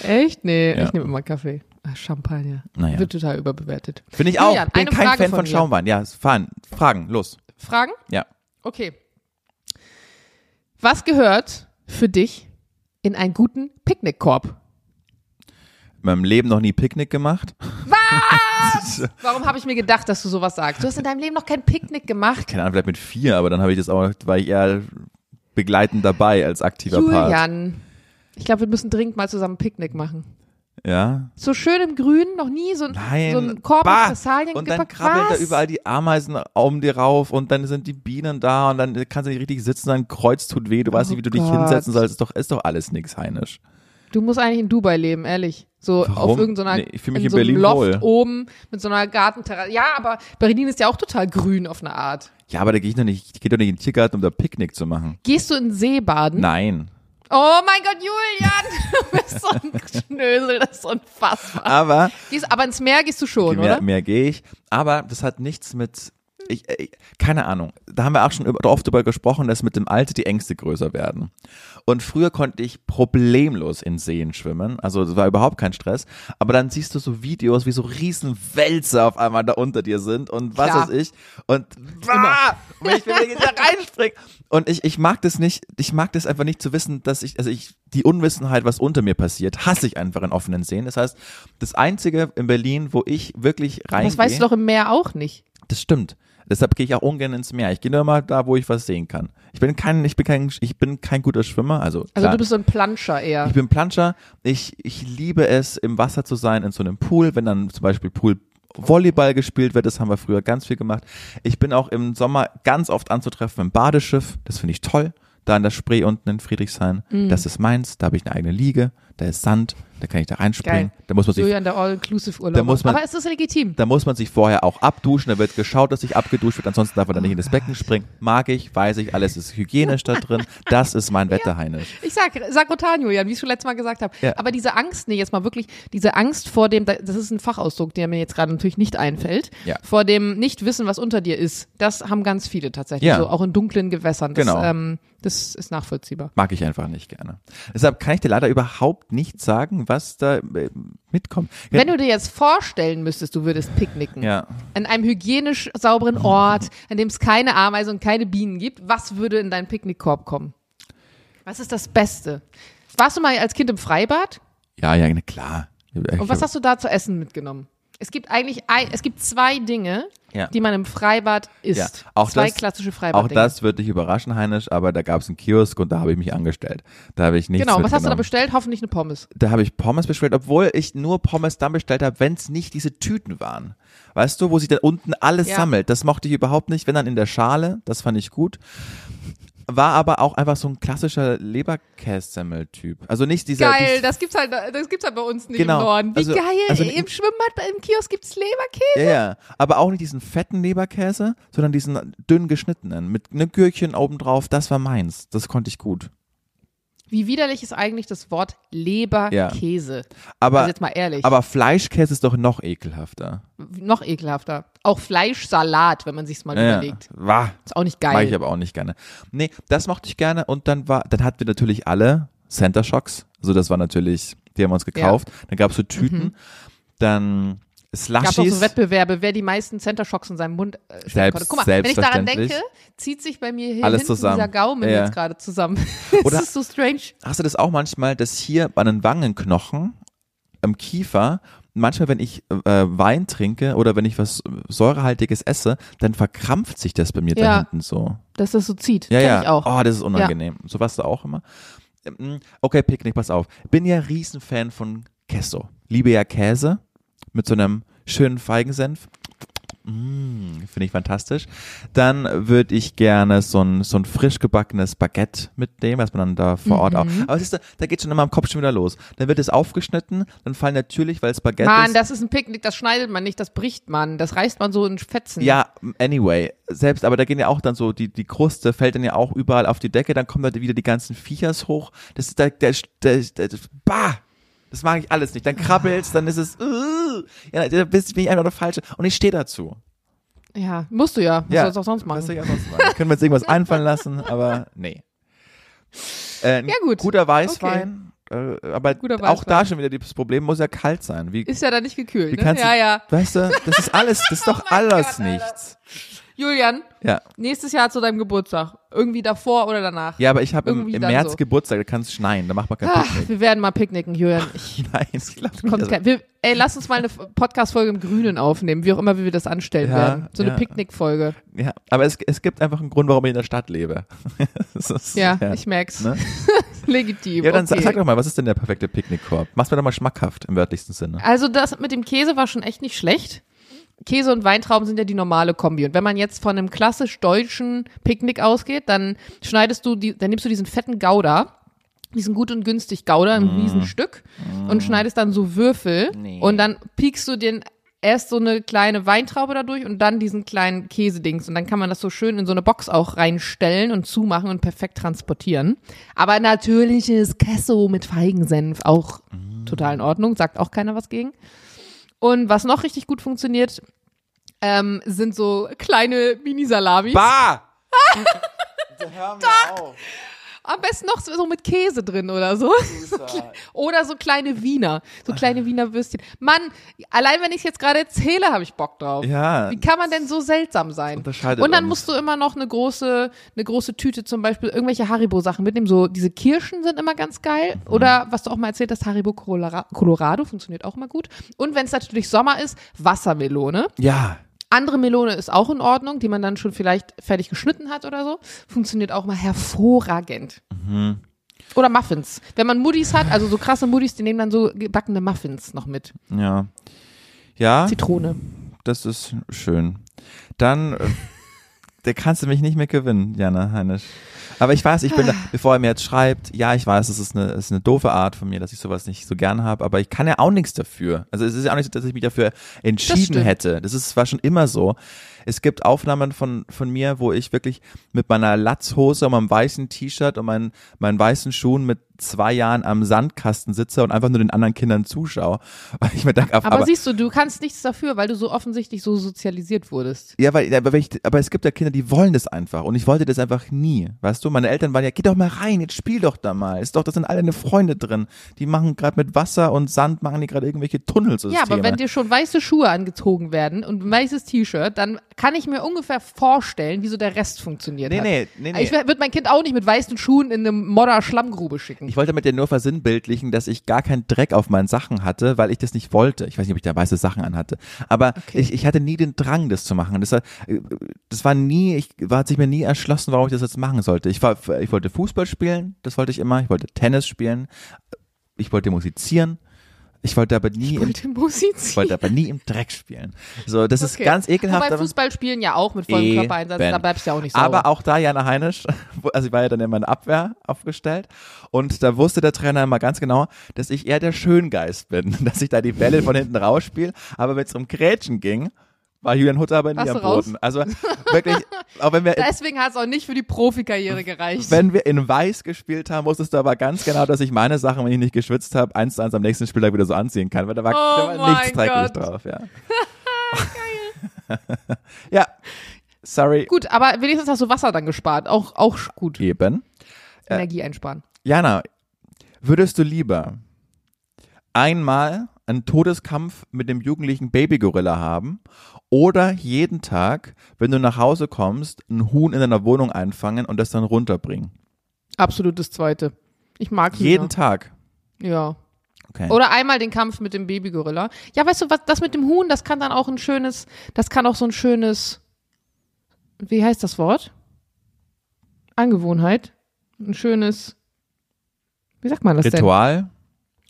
Echt? Nee, Ja. ich nehme immer Kaffee. Ach, Champagner. Naja. Wird total überbewertet. Finde ich auch. Julian, Bin kein Frage Fan von von. Schaumwein. Ja, fahren. Fragen, los. Fragen? Ja. Okay. Was gehört für dich in einen guten Picknickkorb? In meinem Leben noch nie Picknick gemacht. Was? Warum habe ich mir gedacht, dass du sowas sagst? Du hast in deinem Leben noch kein Picknick gemacht. Keine Ahnung, vielleicht mit vier, aber dann habe ich das auch, war ich eher begleitend dabei als aktiver Part. Julian. Ich glaube, wir müssen dringend mal zusammen ein Picknick machen. Ja. So schön im Grün, noch nie so, ein- Nein. so ein Korb Bah! mit Fressalien Und dann gepackt. krabbeln da überall die Ameisen um dir rauf und dann sind die Bienen da und dann kannst du nicht richtig sitzen, dein Kreuz tut weh, du weißt Oh nicht, wie du dich Gott. hinsetzen sollst. Ist doch, ist doch alles nix, Heinisch. Du musst eigentlich in Dubai leben, ehrlich. So Warum? auf irgendeiner, Nee, ich fühl mich in in so Berlin Loft wohl. oben mit so einer Gartenterrasse. Ja, aber Berlin ist ja auch total grün auf eine Art. Ja, aber da gehe ich doch nicht, ich gehe doch nicht in den Tiergarten, um da Picknick zu machen. Gehst du in den See baden? Nein. Oh mein Gott, Julian, du bist so ein Schnösel, das ist unfassbar. Aber Gehst, aber ins Meer gehst du schon, mehr, oder? mehr gehe ich. Aber das hat nichts mit, ich, ich, keine Ahnung. Da haben wir auch schon oft darüber gesprochen, dass mit dem Alter die Ängste größer werden. Und früher konnte ich problemlos in Seen schwimmen. Also es war überhaupt kein Stress. Aber dann siehst du so Videos, wie so riesen Wälzer auf einmal da unter dir sind und was Klar. weiß ich. Und, ah, und ich will da reinspringen. Und ich, ich mag das nicht, ich mag das einfach nicht zu wissen, dass ich, also ich, die Unwissenheit, was unter mir passiert, hasse ich einfach in offenen Seen. Das heißt, das einzige in Berlin, wo ich wirklich reingehe. Das weißt du doch im Meer auch nicht. Das stimmt. Deshalb gehe ich auch ungern ins Meer. Ich gehe nur immer da, wo ich was sehen kann. Ich bin kein, ich bin kein, ich bin kein guter Schwimmer. Also, Also klar, du bist so ein Planscher eher. ich bin Planscher. Ich, ich liebe es, im Wasser zu sein, in so einem Pool, wenn dann zum Beispiel Pool Volleyball gespielt wird, das haben wir früher ganz viel gemacht. Ich bin auch im Sommer ganz oft anzutreffen im Badeschiff, das finde ich toll. Da in der Spree unten in Friedrichshain, Mhm. das ist meins, da habe ich eine eigene Liege, da ist Sand, da kann ich da reinspringen. Geil. Da muss man sich Julian, der All-Inclusive-Urlaub. Da muss man- Aber es ist legitim. da muss man sich vorher auch abduschen, da wird geschaut, dass sich abgeduscht wird, ansonsten darf man da nicht in das Becken springen. Mag ich, weiß ich, alles ist hygienisch da drin. Das ist mein Wetterheinisch. Ich sag, sag Rotan, Julian, wie ich schon letztes Mal gesagt habe. Ja. Aber diese Angst, nee, jetzt mal wirklich, diese Angst vor dem, das ist ein Fachausdruck, der mir jetzt gerade natürlich nicht einfällt, Ja. vor dem Nicht-Wissen, was unter dir ist, das haben ganz viele tatsächlich, Ja. so auch in dunklen Gewässern. Das, Genau. ähm, das ist nachvollziehbar. Mag ich einfach nicht gerne. Deshalb kann ich dir leider überhaupt nichts sagen, was da äh, mitkommt. Wenn du dir jetzt vorstellen müsstest, du würdest picknicken. ja. An einem hygienisch sauberen Ort, an dem es keine Ameisen und keine Bienen gibt, was würde in deinen Picknickkorb kommen? Was ist das Beste? Warst du mal als Kind im Freibad? Ja, ja, klar. Und was hast du da zu essen mitgenommen? Es gibt eigentlich ein, es gibt zwei Dinge, Ja. die man im Freibad isst. Ja, auch zwei das- klassische Auch Freibad-Dinge. das wird dich überraschen, Heinisch, aber da gab es einen Kiosk und da habe ich mich angestellt. Da habe ich nichts Genau, was hast du da bestellt? Hoffentlich eine Pommes. Da habe ich Pommes bestellt, obwohl ich nur Pommes dann bestellt habe, wenn es nicht diese Tüten waren. Weißt du, wo sich da unten alles Ja. sammelt. Das mochte ich überhaupt nicht, wenn dann in der Schale, das fand ich gut. War aber auch einfach so ein klassischer Leberkässemmel-Typ. Also nicht dieser. Geil, dies- das gibt's halt, das gibt's halt bei uns nicht Genau. im Norden. Wie Also- geil, also- im Schwimmbad, im Kiosk gibt's Leberkäse. Ja, ja. Aber auch nicht diesen fetten Leberkäse, sondern diesen dünn geschnittenen. Mit einem Gürkchen obendrauf. Das war meins. Das konnte ich gut. Wie widerlich ist eigentlich das Wort Leberkäse? Aber, Also jetzt mal ehrlich. aber Fleischkäse ist doch noch ekelhafter. noch ekelhafter. Auch Fleischsalat, wenn man sich's mal Ja, überlegt. War. Ist auch nicht Mag geil. ich aber auch nicht gerne. Nee, das mochte ich gerne und dann war, dann hatten wir natürlich alle Center Shocks. Also das war natürlich, die haben wir uns gekauft. Dann gab es so Tüten, dann Gab auch Slushies. so Wettbewerbe, wer die meisten Center Shocks in seinem Mund äh, Selbst- konnte. Guck mal, wenn ich daran denke, zieht sich bei mir hier Alles hinten zusammen. dieser Gaumen Ja. jetzt gerade zusammen. Oder- das ist so strange. Hast du das auch manchmal, dass hier bei den Wangenknochen am Kiefer, manchmal wenn ich äh, Wein trinke oder wenn ich was säurehaltiges esse, dann verkrampft sich das bei mir da Ja. hinten so. Dass das so zieht. Ja, ja. ich auch. Oh, das ist unangenehm. So was du auch immer. Ähm, Okay, Picknick, pass auf. Bin ja Riesenfan von Queso. Liebe ja Käse mit so einem schönen Feigensenf. Mm, Finde ich fantastisch. Dann würde ich gerne so ein, so ein frisch gebackenes Baguette mitnehmen, was man dann da vor Ort auch. Mhm. Aber siehst du, da geht schon immer am Kopf schon wieder los. Dann wird es aufgeschnitten, dann fallen natürlich, weil es Baguette Mann, ist. das ist ein Picknick, das schneidet man nicht, das bricht man. Das reißt man so in Fetzen. Ja, anyway, selbst, aber da gehen ja auch dann so, die, die Kruste fällt dann ja auch überall auf die Decke, dann kommen da wieder die ganzen Viechers hoch. Das ist der, der, der, der, der bah! Das mag ich alles nicht. Dann krabbelst, dann ist es, uh, ja, da bist bin ich einfach der Falsche. Und ich stehe dazu. Ja, musst du ja. Was Ja, sollst du auch sonst machen? Was soll ich auch sonst machen? Können wir uns irgendwas einfallen lassen, aber nee. Äh, Ja, gut. Guter Weißwein, äh, aber Guter auch da schon wieder das Problem, muss ja kalt sein. Wie, Ist ja dann nicht gekühlt, wie ne? kannst Ja, ja. weißt du, das ist alles, das ist doch Oh alles Gott, Alter. Julian, Ja. nächstes Jahr zu deinem Geburtstag. Irgendwie davor oder danach. Ja, aber ich habe im, im März so. Geburtstag, da kann es schneien, da macht man kein Ach, Picknick. wir werden mal picknicken, Julian. Ich, Nein, nicht. kommt Also, kein, wir, ey, lass uns mal eine Podcast-Folge im Grünen aufnehmen, wie auch immer wie wir das anstellen Ja, werden. So eine ja. Picknick-Folge. ja, aber es, es gibt einfach einen Grund, warum ich in der Stadt lebe. Ist- Ja, ich merk's. Ne? Legitim. Ja, dann okay. sag, sag doch mal, was ist denn der perfekte Picknickkorb? Mach's mir doch mal schmackhaft im wörtlichsten Sinne. Also das mit dem Käse war schon echt nicht schlecht. Käse und Weintrauben sind ja die normale Kombi. Und wenn man jetzt von einem klassisch deutschen Picknick ausgeht, dann schneidest du die, dann nimmst du diesen fetten Gouda, diesen gut und günstig Gouda im Riesenstück und schneidest dann so Würfel Nee. und dann piekst du den erst so eine kleine Weintraube dadurch und dann diesen kleinen Käsedings und dann kann man das so schön in so eine Box auch reinstellen und zumachen und perfekt transportieren. Aber natürliches Queso mit Feigensenf auch total in Ordnung, sagt auch keiner was gegen. Und was noch richtig gut funktioniert, ähm, sind so kleine Mini-Salamis. Bah! Hör mir auf. Am besten noch so so mit Käse drin oder so. Oder so kleine Wiener. So kleine Wiener Würstchen. Mann, allein wenn ich es jetzt gerade erzähle, habe ich Bock drauf. Ja. Wie kann man denn so seltsam sein? Unterscheidet Und dann uns. musst du immer noch eine große, eine große Tüte zum Beispiel irgendwelche Haribo-Sachen mitnehmen. So diese Kirschen sind immer ganz geil. Mhm. Oder was du auch mal erzählt hast, Haribo Colora- Colorado funktioniert auch immer gut. Und wenn es natürlich Sommer ist, Wassermelone. Ja. Andere Melone ist auch in Ordnung, die man dann schon vielleicht fertig geschnitten hat oder so. Funktioniert auch mal hervorragend. Mhm. Oder Muffins. Wenn man Moody's hat, also so krasse Moody's, die nehmen dann so gebackene Muffins noch mit. Ja. Ja, Zitrone. das ist schön. Dann, äh, da kannst du mich nicht mehr gewinnen, Jana Heinisch. Aber ich weiß, ich bin da, bevor er mir jetzt schreibt, ja, ich weiß, es ist eine, es ist eine doofe Art von mir, dass ich sowas nicht so gern habe, aber ich kann ja auch nichts dafür. Also es ist ja auch nicht so, dass ich mich dafür entschieden stimmt. hätte. Das ist, war schon immer so. Es gibt Aufnahmen von, von mir, wo ich wirklich mit meiner Latzhose und meinem weißen T-Shirt und meinen, meinen weißen Schuhen mit zwei Jahren am Sandkasten sitze und einfach nur den anderen Kindern zuschaue. Weil ich mir denke, Aber, aber, siehst du, du kannst nichts dafür, weil du so offensichtlich so sozialisiert wurdest. ja, weil, aber, ich, aber es gibt ja Kinder, die wollen das einfach und ich wollte das einfach nie. Weißt du, meine Eltern waren ja, geh doch mal rein, jetzt spiel doch da mal. Ist doch, das sind alle deine Freunde drin. Die machen gerade mit Wasser und Sand machen die gerade irgendwelche Tunnelsysteme. Ja, aber wenn dir schon weiße Schuhe angezogen werden und ein weißes T-Shirt, dann kann ich mir ungefähr vorstellen, wie so der Rest funktioniert Nee, hat. nee, nee, nee. Ich würde mein Kind auch nicht mit weißen Schuhen in eine Modder-Schlammgrube schicken. Ich wollte mit dir nur versinnbildlichen, dass ich gar keinen Dreck auf meinen Sachen hatte, weil ich das nicht wollte. Ich weiß nicht, ob ich da weiße Sachen anhatte. Aber Okay. ich, ich hatte nie den Drang, das zu machen. Das war, das war nie, ich war, hat sich mir nie erschlossen, warum ich das jetzt machen sollte. Ich war, ich wollte Fußball spielen, das wollte ich immer. Ich wollte Tennis spielen. Ich wollte musizieren. Ich wollte aber nie, ich im, wollte Musik ich wollte aber nie im Dreck spielen. So, das ist Okay. ganz ekelhaft. Wobei Fußball spielen ja auch mit vollem Eben. Körpereinsatz, da bleibst du ja auch nicht sauber. Aber auch da Jana Heinisch, also ich war ja dann in meiner Abwehr aufgestellt und da wusste der Trainer immer ganz genau, dass ich eher der Schöngeist bin, dass ich da die Bälle von hinten rausspiele, aber wenn es um Grätschen ging, war Julian Hutter aber nie am? Boden. Also wirklich, auch wenn wir, Deswegen hat es auch nicht für die Profikarriere gereicht. wenn wir in Weiß gespielt haben, wusstest du aber ganz genau, dass ich meine Sachen, wenn ich nicht geschwitzt habe, eins zu eins am nächsten Spieltag wieder so anziehen kann, weil da war, Oh da war nichts dreckig drauf, ja. ja, sorry, gut, aber wenigstens hast du Wasser dann gespart. Auch, auch gut. eben. Energie einsparen. Jana, würdest du lieber einmal einen Todeskampf mit dem jugendlichen Babygorilla haben oder jeden Tag, wenn du nach Hause kommst, ein Huhn in deiner Wohnung einfangen und das dann runterbringen? Absolut das Zweite. Ich mag Hühner. Jeden Tag. Ja. Okay. Oder einmal den Kampf mit dem Babygorilla. Ja, weißt du, was das mit dem Huhn, das kann dann auch ein schönes, das kann auch so ein schönes, wie heißt das Wort? Angewohnheit. Ein schönes, wie sagt man das denn? Ritual?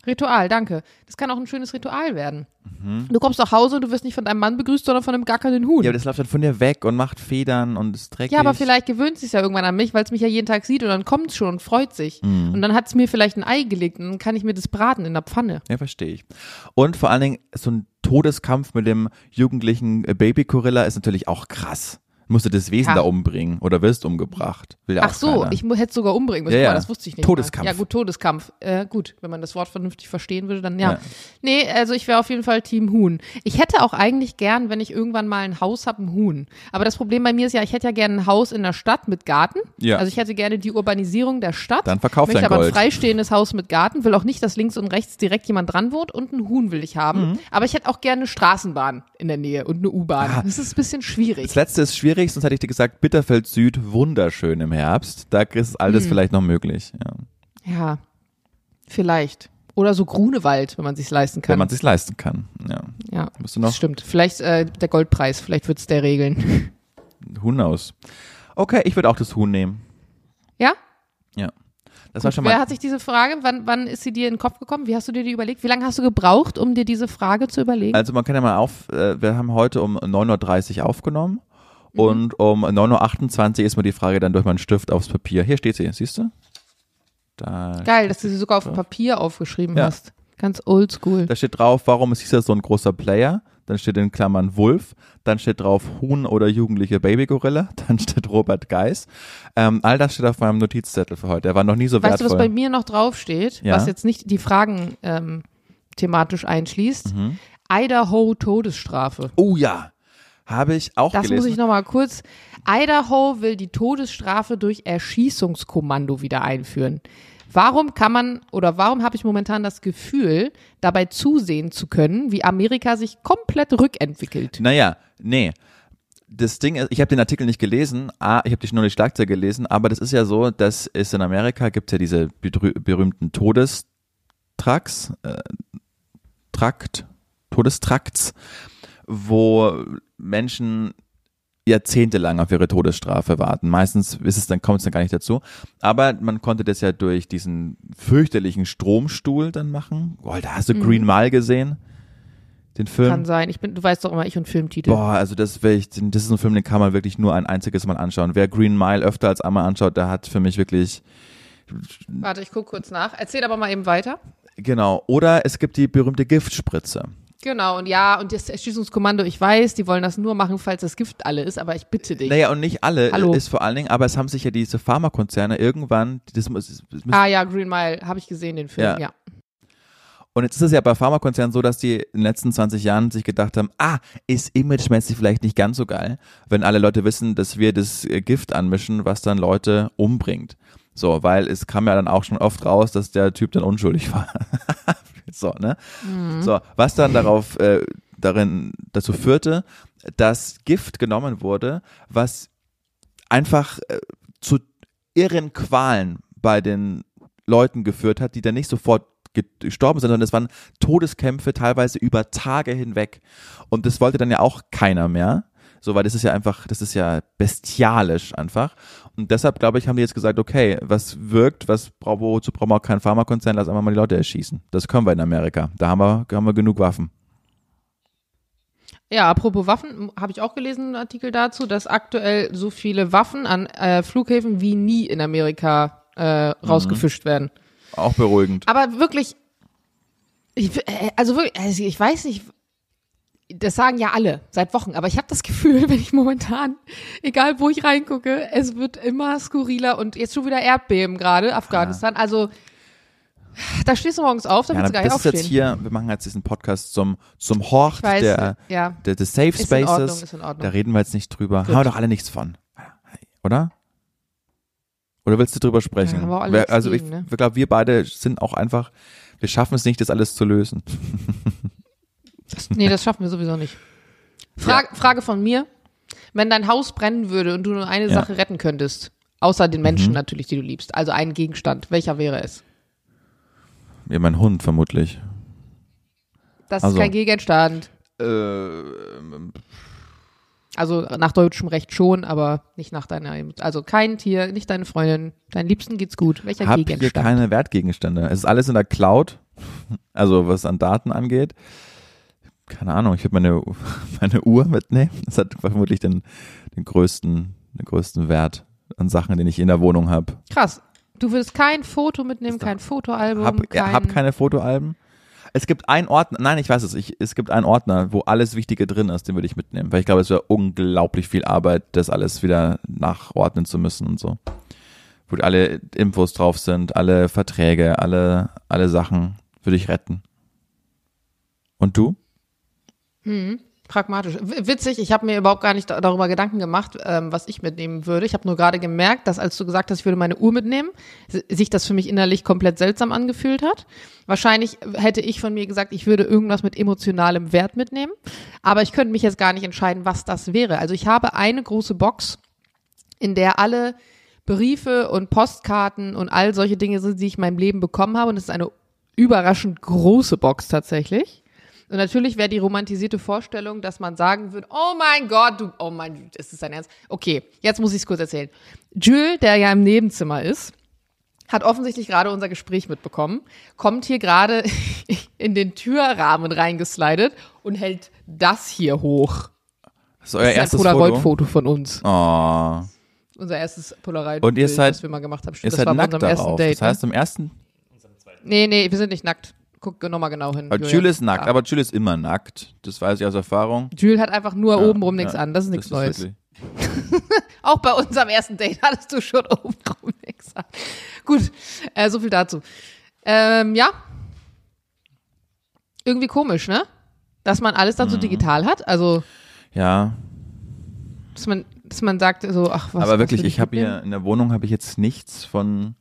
Ritual, danke. Das kann auch ein schönes Ritual werden. Mhm. Du kommst nach Hause und du wirst nicht von deinem Mann begrüßt, sondern von einem gackernden Huhn. Ja, aber das läuft dann von dir weg und macht Federn und ist dreckig. Ja, aber vielleicht gewöhnt sich ja irgendwann an mich, weil es mich ja jeden Tag sieht und dann kommt es schon und freut sich. Mhm. Und dann hat es mir vielleicht ein Ei gelegt und dann kann ich mir das braten in der Pfanne. Ja, verstehe ich. Und vor allen Dingen, so ein Todeskampf mit dem jugendlichen äh, Babygorilla ist natürlich auch krass. Musst du das Wesen Ja. da umbringen oder wirst umgebracht. Will ja Ach so, keiner. ich hätte sogar umbringen müssen. Ja, ja. Das wusste ich nicht. Todeskampf. Mal. Ja, gut, Todeskampf. Äh, gut, wenn man das Wort vernünftig verstehen würde, dann ja. Ja. Nee, also ich wäre auf jeden Fall Team Huhn. Ich hätte auch eigentlich gern, wenn ich irgendwann mal ein Haus habe, ein Huhn. Aber das Problem bei mir ist ja, ich hätte ja gerne ein Haus in der Stadt mit Garten. Ja. Also ich hätte gerne die Urbanisierung der Stadt. Dann verkauf möchte dein aber ein Gold. freistehendes Haus mit Garten, will auch nicht, dass links und rechts direkt jemand dran wohnt und ein Huhn will ich haben. Mhm. Aber ich hätte auch gerne eine Straßenbahn in der Nähe und eine U-Bahn. Ah. Das ist ein bisschen schwierig. Das letzte ist schwierig, sonst hätte ich dir gesagt, Bitterfeld Süd, wunderschön im Herbst. Da ist alles Hm. vielleicht noch möglich, ja. Ja, vielleicht. Oder so Grunewald, wenn man sich's leisten wenn kann. man es sich leisten kann. Ja. ja, Musst du noch das stimmt. Vielleicht äh, der Goldpreis, vielleicht wird's der regeln. Who knows? Okay, ich würde auch das Huhn nehmen. ja? Ja. Das war Gut, schon wer mal. hat sich diese Frage, wann, wann ist sie dir in den Kopf gekommen? Wie hast du dir die überlegt? Wie lange hast du gebraucht, um dir diese Frage zu überlegen? Also man kann ja mal auf, äh, wir haben heute um 9.30 Uhr aufgenommen. Und um 9.28 Uhr ist mir die Frage dann durch meinen Stift aufs Papier. Hier steht sie, siehst du? Da, Geil, dass du sie sogar auf dem Papier aufgeschrieben Ja. hast. Ganz oldschool. da steht drauf, warum ist dieser so ein großer Player? Dann steht in Klammern Wulf, dann steht drauf Huhn oder jugendliche Babygorilla, dann steht Robert Geis. Ähm, all das steht auf meinem Notizzettel für heute. Er war noch nie so Weißt du, was wertvoll. bei mir noch draufsteht, Ja. was jetzt nicht die Fragen ähm, thematisch einschließt? Mhm. Idaho Todesstrafe. oh ja, habe ich auch Das gelesen. muss ich nochmal kurz. Idaho will die Todesstrafe durch Erschießungskommando wieder einführen. Warum kann man oder warum habe ich momentan das Gefühl, dabei zusehen zu können, wie Amerika sich komplett rückentwickelt? Naja, nee. Das Ding ist, ich habe den Artikel nicht gelesen, ah, ich habe nur die Schlagzeile gelesen, aber das ist ja so, dass es in Amerika gibt ja diese berühmten Todestracks, äh, Trakt, Todestrakts, wo Menschen jahrzehntelang auf ihre Todesstrafe warten. Meistens ist es dann, kommt es dann gar nicht dazu. Aber man konnte das ja durch diesen fürchterlichen Stromstuhl dann machen. Boah, da hast du Green Mile gesehen? Den Film? Kann sein. Ich bin, du weißt doch immer, ich und Filmtitel. Boah, also das, will ich, das ist ein Film, den kann man wirklich nur ein einziges Mal anschauen. Wer Green Mile öfter als einmal anschaut, der hat für mich wirklich, Warte, ich gucke kurz nach. Erzähl aber mal eben weiter. genau. Oder es gibt die berühmte Giftspritze. Genau, und ja, und das Erschießungskommando, ich weiß, die wollen das nur machen, falls das Gift alle ist, aber ich bitte dich. Naja, und nicht alle Hallo. ist vor allen Dingen, aber es haben sich ja diese Pharmakonzerne irgendwann, das, das müssen ah ja, Green Mile, habe ich gesehen, den Film, Ja. ja. Und jetzt ist es ja bei Pharmakonzernen so, dass die in den letzten 20 Jahren sich gedacht haben, ah, ist imagemäßig vielleicht nicht ganz so geil, wenn alle Leute wissen, dass wir das äh, Gift anmischen, was dann Leute umbringt. So, weil es kam ja dann auch schon oft raus, dass der Typ dann unschuldig war. So, ne? So, was dann darauf, äh, darin, dazu führte, dass Gift genommen wurde, was einfach äh, zu irren Qualen bei den Leuten geführt hat, die dann nicht sofort ge- gestorben sind, sondern es waren Todeskämpfe teilweise über Tage hinweg. Und das wollte dann ja auch keiner mehr. So, weil das ist ja einfach, das ist ja bestialisch einfach. Und deshalb, glaube ich, haben die jetzt gesagt, okay, was wirkt, was brauchen wir, wozu brauchen wir auch keinen Pharmakonzern, lass einfach mal die Leute erschießen. Das können wir in Amerika. Da haben wir, haben wir genug Waffen. Ja, apropos Waffen, habe ich auch gelesen, einen Artikel dazu, dass aktuell so viele Waffen an äh, Flughäfen wie nie in Amerika äh, rausgefischt werden. Auch beruhigend. Aber wirklich, ich, äh, also wirklich, also ich weiß nicht, das sagen ja alle seit Wochen, aber ich habe das Gefühl, wenn ich momentan, egal wo ich reingucke, es wird immer skurriler und jetzt schon wieder Erdbeben gerade, Afghanistan. Also da stehst du morgens auf, da Ja, willst du gar nicht aufstehen. jetzt hier, wir machen jetzt diesen Podcast zum, zum Hort weiß, der, ja. der, des Safe Ist in Ordnung, Spaces. ist in Ordnung. Da reden wir jetzt nicht drüber. Gut. Haben wir doch alle nichts von. Oder? Oder willst du drüber sprechen? Ja, haben wir also ich, ne? ich glaube, wir beide sind auch einfach, wir schaffen es nicht, das alles zu lösen. Nee, das schaffen wir sowieso nicht. Frage, Frage von mir. Wenn dein Haus brennen würde und du nur eine Ja. Sache retten könntest, außer den Menschen Mhm. natürlich, die du liebst, also einen Gegenstand, welcher wäre es? Ja, mein Hund vermutlich. Das Also. ist kein Gegenstand. Äh, Also nach deutschem Recht schon, aber nicht nach deiner. Also kein Tier, nicht deine Freundin. Deinen Liebsten geht's gut. Welcher hab Gegenstand? keine Wertgegenstände. Es ist alles in der Cloud, also was an Daten angeht. Keine Ahnung, ich würde meine, meine Uhr mitnehmen. Das hat vermutlich den, den größten, den größten Wert an Sachen, den ich in der Wohnung habe. Krass. Du würdest kein Foto mitnehmen, kein Fotoalbum, Hab, kein. hab keine Fotoalben. Es gibt einen Ordner, nein, ich weiß es, ich, es gibt einen Ordner, wo alles Wichtige drin ist, den würde ich mitnehmen, weil ich glaube, es wäre unglaublich viel Arbeit, das alles wieder nachordnen zu müssen und so. Wo alle Infos drauf sind, alle Verträge, alle, alle Sachen würde ich retten. Und du? Hm, pragmatisch. W- Witzig, ich habe mir überhaupt gar nicht da- darüber Gedanken gemacht, ähm, was ich mitnehmen würde. Ich habe nur gerade gemerkt, dass als du gesagt hast, ich würde meine Uhr mitnehmen, si- sich das für mich innerlich komplett seltsam angefühlt hat. Wahrscheinlich hätte ich von mir gesagt, ich würde irgendwas mit emotionalem Wert mitnehmen. Aber ich könnte mich jetzt gar nicht entscheiden, was das wäre. Also ich habe eine große Box, in der alle Briefe und Postkarten und all solche Dinge sind, die ich in meinem Leben bekommen habe. Und es ist eine überraschend große Box tatsächlich. Und natürlich wäre die romantisierte Vorstellung, dass man sagen würde, oh mein Gott, du, oh mein, ist das dein Ernst? Okay, jetzt muss ich es kurz erzählen. Jules, der ja im Nebenzimmer ist, hat offensichtlich gerade unser Gespräch mitbekommen, kommt hier gerade in den Türrahmen reingeslidet und hält das hier hoch. Das ist euer Das ist ein erstes Foto. Polaroid-Foto von uns. Oh, Unser erstes Polaroid, Und ihr seid- das wir mal gemacht haben. ihr das seid war bei nackt unserem ersten darauf. Date. das heißt, im ersten, ne? Nee, nee, wir sind nicht nackt. Guck nochmal genau hin. Julian. Jules ist nackt, Ja. aber Jules ist immer nackt. Das weiß ich aus Erfahrung. Jules hat einfach nur Ja, obenrum nichts ja, an. Das ist nichts Neues. Auch bei unserem ersten Date hattest du schon obenrum nichts an. Gut, äh, so viel dazu. Ähm, ja. Irgendwie komisch, ne? Dass man alles Mhm. dann so digital hat. Also, Ja, dass man, dass man sagt so, ach, was aber was wirklich, will ich habe hier in der Wohnung habe ich jetzt nichts von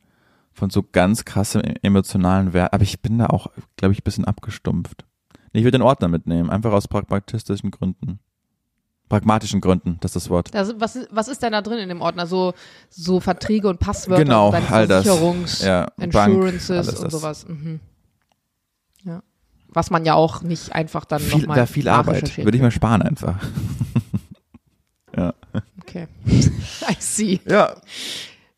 von so ganz krassem emotionalen Wert. Aber ich bin da auch, glaube ich, ein bisschen abgestumpft. Ich würde den Ordner mitnehmen, einfach aus pragmatistischen Gründen. Pragmatischen Gründen, das ist das Wort. Da sind- was, ist, was ist denn da drin in dem Ordner? So, so Verträge und Passwörter Genau, und all das. Versicherungs, Ja, Bank, Insurances alles und das. sowas. Mhm. Ja. Was man ja auch nicht einfach dann Viel, nochmal da viel Arbeit. Würde ich mal sparen einfach. Okay. I see. Ja,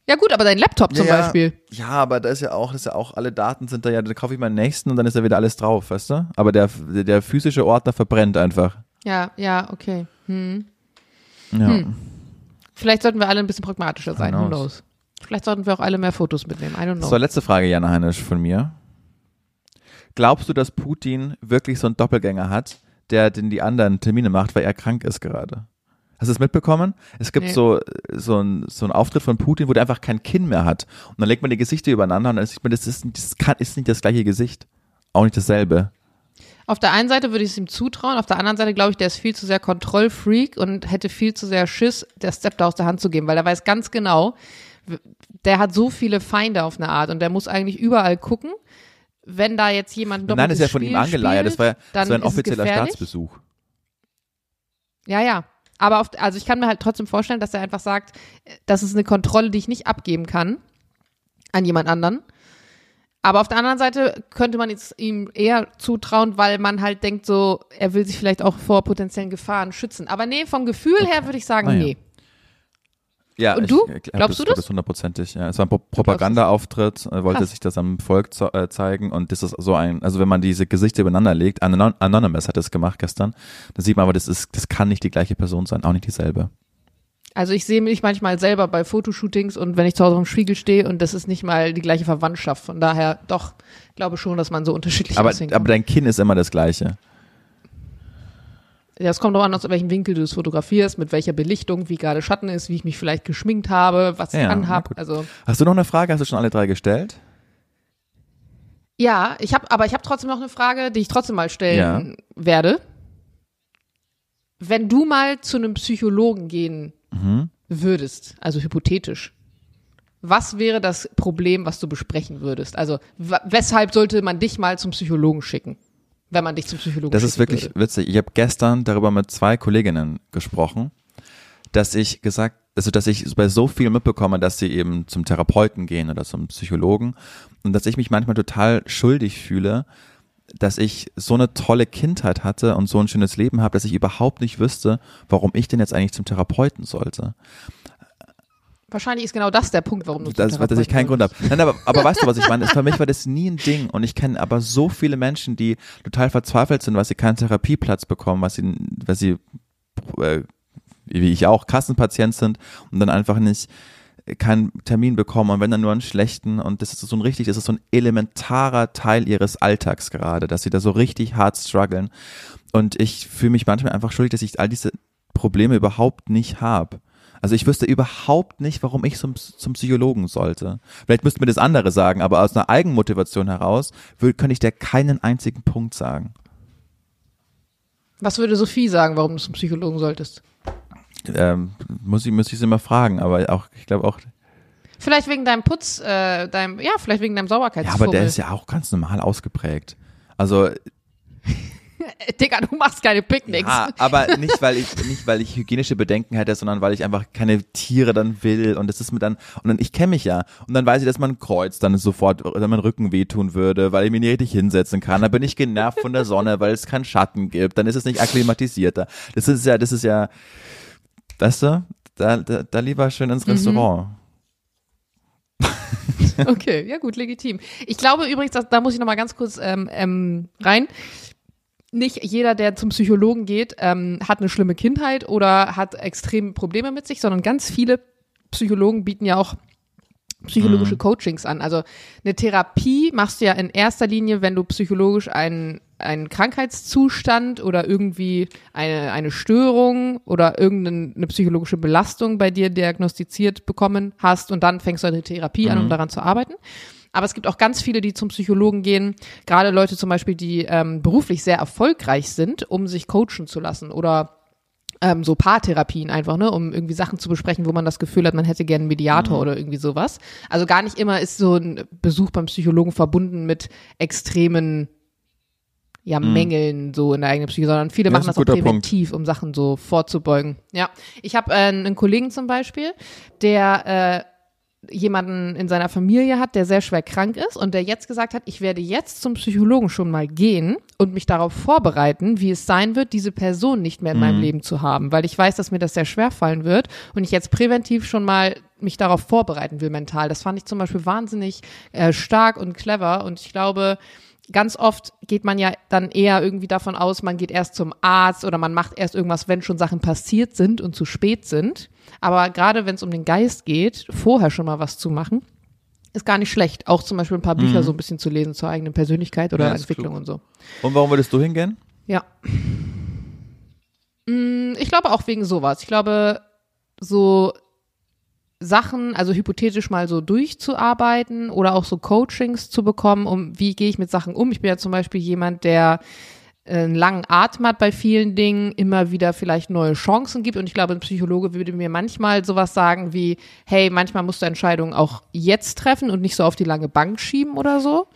Ja gut, aber dein Laptop zum Ja. Beispiel. Ja, aber da ist ja auch, das ist ja auch, alle Daten sind da ja, da kaufe ich meinen nächsten und dann ist da wieder alles drauf, weißt du? Aber der, der, physische Ordner verbrennt einfach. Ja, ja, okay. Hm. Ja. Hm. Vielleicht sollten wir alle ein bisschen pragmatischer sein. Who knows? knows? Vielleicht sollten wir auch alle mehr Fotos mitnehmen. I don't know. So, letzte Frage, Jana Heinisch, von mir. Glaubst du, dass Putin wirklich so einen Doppelgänger hat, der den die anderen Termine macht, weil er krank ist gerade? Hast du es mitbekommen? Es gibt Nee. so, so, ein, so einen Auftritt von Putin, wo der einfach kein Kinn mehr hat. Und dann legt man die Gesichter übereinander und dann sieht man, das ist, das kann, ist nicht das gleiche Gesicht. Auch nicht dasselbe. Auf der einen Seite würde ich es ihm zutrauen, auf der anderen Seite glaube ich, der ist viel zu sehr Kontrollfreak und hätte viel zu sehr Schiss, der Step da aus der Hand zu geben, weil er weiß ganz genau, der hat so viele Feinde auf eine Art und der muss eigentlich überall gucken. Wenn da jetzt jemand ein Nein, das ist ja von Spiel ihm angeleiert. Das war, ja- war ein offizieller. Staatsbesuch. Ja, ja. Aber auf, also ich kann mir halt trotzdem vorstellen, dass er einfach sagt, das ist eine Kontrolle, die ich nicht abgeben kann an jemand anderen. Aber auf der anderen Seite könnte man jetzt ihm eher zutrauen, weil man halt denkt so, er will sich vielleicht auch vor potenziellen Gefahren schützen. Aber nee, vom Gefühl her würde ich sagen, Ah, ja. nee. Ja, Und ich, du? ich glaub, Glaubst du glaub das? das hundertprozentig. Ja, es war ein Pro Propagandaauftritt, er wollte Krass. sich das am Volk zo- äh, zeigen und das ist so ein, also wenn man diese Gesichter übereinander legt, Anon Anonymous hat das gemacht gestern, dann sieht man aber, das ist, das kann nicht die gleiche Person sein, auch nicht dieselbe. Also ich sehe mich manchmal selber bei Fotoshootings und wenn ich zu Hause am Spiegel stehe und das ist nicht mal die gleiche Verwandtschaft. Von daher doch, glaube schon, dass man so unterschiedlich Aber, aber dein Kinn ist immer das gleiche. Ja, es kommt auch an, aus welchem Winkel du es fotografierst, mit welcher Belichtung, wie gerade Schatten ist, wie ich mich vielleicht geschminkt habe, was ich Ja, na anhab. Also Hast du noch eine Frage? Hast du schon alle drei gestellt? ja, ich habe, aber ich habe trotzdem noch eine Frage, die ich trotzdem mal stellen werde. Wenn du mal zu einem Psychologen gehen Mhm. würdest, also hypothetisch, was wäre das Problem, was du besprechen würdest? Also weshalb sollte man dich mal zum Psychologen schicken, wenn man dich zum Psychologen Das ist wirklich würde? witzig. Ich habe gestern darüber mit zwei Kolleginnen gesprochen, dass ich gesagt, also dass ich bei so viel mitbekomme, dass sie eben zum Therapeuten gehen oder zum Psychologen und dass ich mich manchmal total schuldig fühle, dass ich so eine tolle Kindheit hatte und so ein schönes Leben habe, dass ich überhaupt nicht wüsste, warum ich denn jetzt eigentlich zum Therapeuten sollte. Wahrscheinlich ist genau das der Punkt, warum du Das, dass ich keinen Grund habe. Nein, aber, aber weißt du, was ich meine? Für mich war das nie ein Ding. Und ich kenne aber so viele Menschen, die total verzweifelt sind, weil sie keinen Therapieplatz bekommen, weil sie, weil sie äh, wie ich auch, Kassenpatient sind und dann einfach nicht äh, keinen Termin bekommen und wenn dann nur einen schlechten und das ist so ein richtig, das ist so ein elementarer Teil ihres Alltags gerade, dass sie da so richtig hart strugglen und ich fühle mich manchmal einfach schuldig, dass ich all diese Probleme überhaupt nicht habe. Also ich wüsste überhaupt nicht, warum ich zum, zum Psychologen sollte. Vielleicht müssten mir das andere sagen, aber aus einer Eigenmotivation heraus will, könnte ich dir keinen einzigen Punkt sagen. Was würde Sophie sagen, warum du zum Psychologen solltest? Ähm, muss ich, muss ich sie mal fragen, aber auch, ich glaube auch, Vielleicht wegen deinem Putz, äh, deinem, ja, vielleicht wegen deinem ja, Sauberkeitsfummel. aber der ist ja auch ganz normal ausgeprägt. Also, Digga, du machst keine Picknicks. ja, aber nicht, weil ich, nicht, weil ich hygienische Bedenken hätte, sondern weil ich einfach keine Tiere dann will und das ist mir dann, und dann, ich kenne mich ja, und dann weiß ich, dass mein Kreuz dann sofort, dann mein Rücken wehtun würde, weil ich mich nicht richtig hinsetzen kann, dann bin ich genervt von der Sonne, weil es keinen Schatten gibt, dann ist es nicht akklimatisierter. Das ist ja, das ist ja, weißt du, da, da, da lieber schön ins Restaurant. Okay, ja gut, legitim. Ich glaube übrigens, dass, da muss ich noch mal ganz kurz ähm, ähm, rein. Nicht jeder, der zum Psychologen geht, ähm, hat eine schlimme Kindheit oder hat extreme Probleme mit sich, sondern ganz viele Psychologen bieten ja auch psychologische Coachings an. Also eine Therapie machst du ja in erster Linie, wenn du psychologisch einen, einen Krankheitszustand oder irgendwie eine, eine Störung oder irgendeine psychologische Belastung bei dir diagnostiziert bekommen hast und dann fängst du eine Therapie an, um daran zu arbeiten. Aber es gibt auch ganz viele, die zum Psychologen gehen, gerade Leute zum Beispiel, die ähm, beruflich sehr erfolgreich sind, um sich coachen zu lassen oder ähm, so Paartherapien einfach, ne, um irgendwie Sachen zu besprechen, wo man das Gefühl hat, man hätte gerne einen Mediator oder irgendwie sowas. Also gar nicht immer ist so ein Besuch beim Psychologen verbunden mit extremen ja, Mängeln so in der eigenen Psyche, sondern viele Ja, machen das auch präventiv, um Sachen so vorzubeugen. Ja, ich habe äh, einen Kollegen zum Beispiel, der äh, jemanden in seiner Familie hat, der sehr schwer krank ist und der jetzt gesagt hat, ich werde jetzt zum Psychologen schon mal gehen und mich darauf vorbereiten, wie es sein wird, diese Person nicht mehr in meinem Leben zu haben, weil ich weiß, dass mir das sehr schwer fallen wird und ich jetzt präventiv schon mal mich darauf vorbereiten will mental. Das fand ich zum Beispiel wahnsinnig äh, stark und clever und ich glaube, ganz oft geht man ja dann eher irgendwie davon aus, man geht erst zum Arzt oder man macht erst irgendwas, wenn schon Sachen passiert sind und zu spät sind. Aber gerade wenn es um den Geist geht, vorher schon mal was zu machen, ist gar nicht schlecht. Auch zum Beispiel ein paar Bücher so ein bisschen zu lesen zur eigenen Persönlichkeit oder Mhm. Ja, Entwicklung klug. und so. Und warum würdest du hingehen? Ja. Mm, Ich glaube auch wegen sowas. Ich glaube, so Sachen, also hypothetisch mal so durchzuarbeiten oder auch so Coachings zu bekommen, um wie gehe ich mit Sachen um. Ich bin ja zum Beispiel jemand, der äh, einen langen Atem hat bei vielen Dingen, immer wieder vielleicht neue Chancen gibt. Und ich glaube, ein Psychologe würde mir manchmal sowas sagen wie, hey, manchmal musst du Entscheidungen auch jetzt treffen und nicht so auf die lange Bank schieben oder so.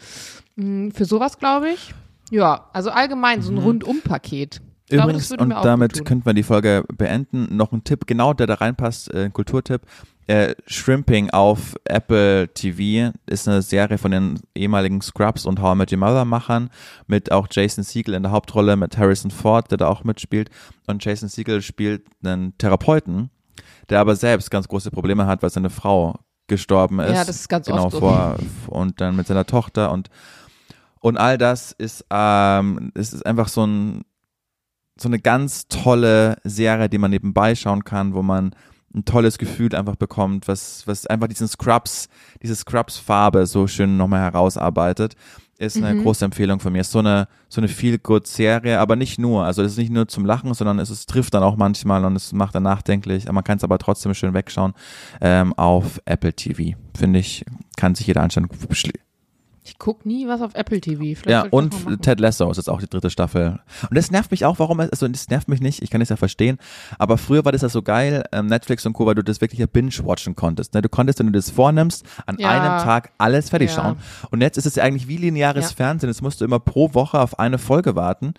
Mm, Für sowas glaube ich. Ja, also allgemein so ein Rundum-Paket. Ich glaube, Übrigens, würde und damit könnten wir die Folge beenden. Noch ein Tipp, genau der da reinpasst, äh, ein Kulturtipp. Äh, Shrimping auf Apple TV ist eine Serie von den ehemaligen Scrubs und How I Met Your Mother Machern mit auch Jason Segel in der Hauptrolle, mit Harrison Ford, der da auch mitspielt. Und Jason Segel spielt einen Therapeuten, der aber selbst ganz große Probleme hat, weil seine Frau gestorben ist. Ja, das ist ganz genau oft vor und dann mit seiner Tochter und und all das ist ähm, es ist einfach so ein so eine ganz tolle Serie, die man nebenbei schauen kann, wo man ein tolles Gefühl einfach bekommt, was, was einfach diesen Scrubs, diese Scrubs-Farbe so schön nochmal herausarbeitet, ist eine Mhm. große Empfehlung von mir. Ist so eine, so eine Feel-Good-Serie, aber nicht nur. Also es ist nicht nur zum Lachen, sondern es, es trifft dann auch manchmal und es macht dann nachdenklich. Man kann es aber trotzdem schön wegschauen ähm, auf Apple TV. Finde ich, kann sich jeder anschauen. Ich guck nie was auf Apple TV. Vielleicht Ja, und. Ted Lasso ist jetzt auch die dritte Staffel. Und das nervt mich auch, warum, also das nervt mich nicht, ich kann es ja verstehen, aber früher war das ja so geil, ähm, Netflix und Co., weil du das wirklich ja binge-watchen konntest. Ne? Du konntest, wenn du das vornimmst, an Ja. einem Tag alles fertig Ja. schauen. Und jetzt ist es ja eigentlich wie lineares Ja. Fernsehen, jetzt musst du immer pro Woche auf eine Folge warten.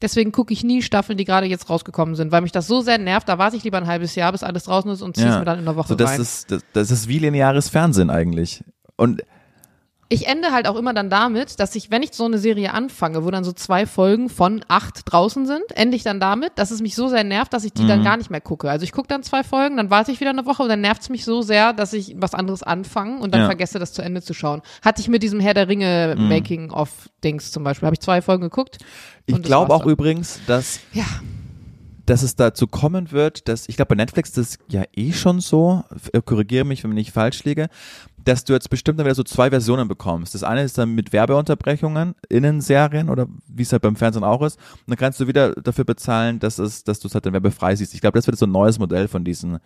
Deswegen gucke ich nie Staffeln, die gerade jetzt rausgekommen sind, weil mich das so sehr nervt. Da warte ich lieber ein halbes Jahr, bis alles draußen ist und zieh's mir dann in der Woche so, das rein. ist, das, das ist wie lineares Fernsehen eigentlich. Und Ich ende halt auch immer dann damit, dass ich, wenn ich so eine Serie anfange, wo dann so zwei Folgen von acht draußen sind, ende ich dann damit, dass es mich so sehr nervt, dass ich die Mhm. dann gar nicht mehr gucke. Also ich gucke dann zwei Folgen, dann warte ich wieder eine Woche und dann nervt es mich so sehr, dass ich was anderes anfange und dann Ja. vergesse, das zu Ende zu schauen. Hatte ich mit diesem Herr der Ringe Making-of-Dings zum Beispiel. Habe ich zwei Folgen geguckt. ich glaube auch dann. übrigens, dass Ja. dass es dazu kommen wird, dass, ich glaube, bei Netflix ist das ja eh schon so, äh, korrigiere mich, wenn ich falsch liege, dass du jetzt bestimmt dann wieder so zwei Versionen bekommst. Das eine ist dann mit Werbeunterbrechungen in den Serien oder wie es halt beim Fernsehen auch ist. Und dann kannst du wieder dafür bezahlen, dass es, dass du es halt dann werbefrei siehst. Ich glaube, das wird so ein neues Modell von diesen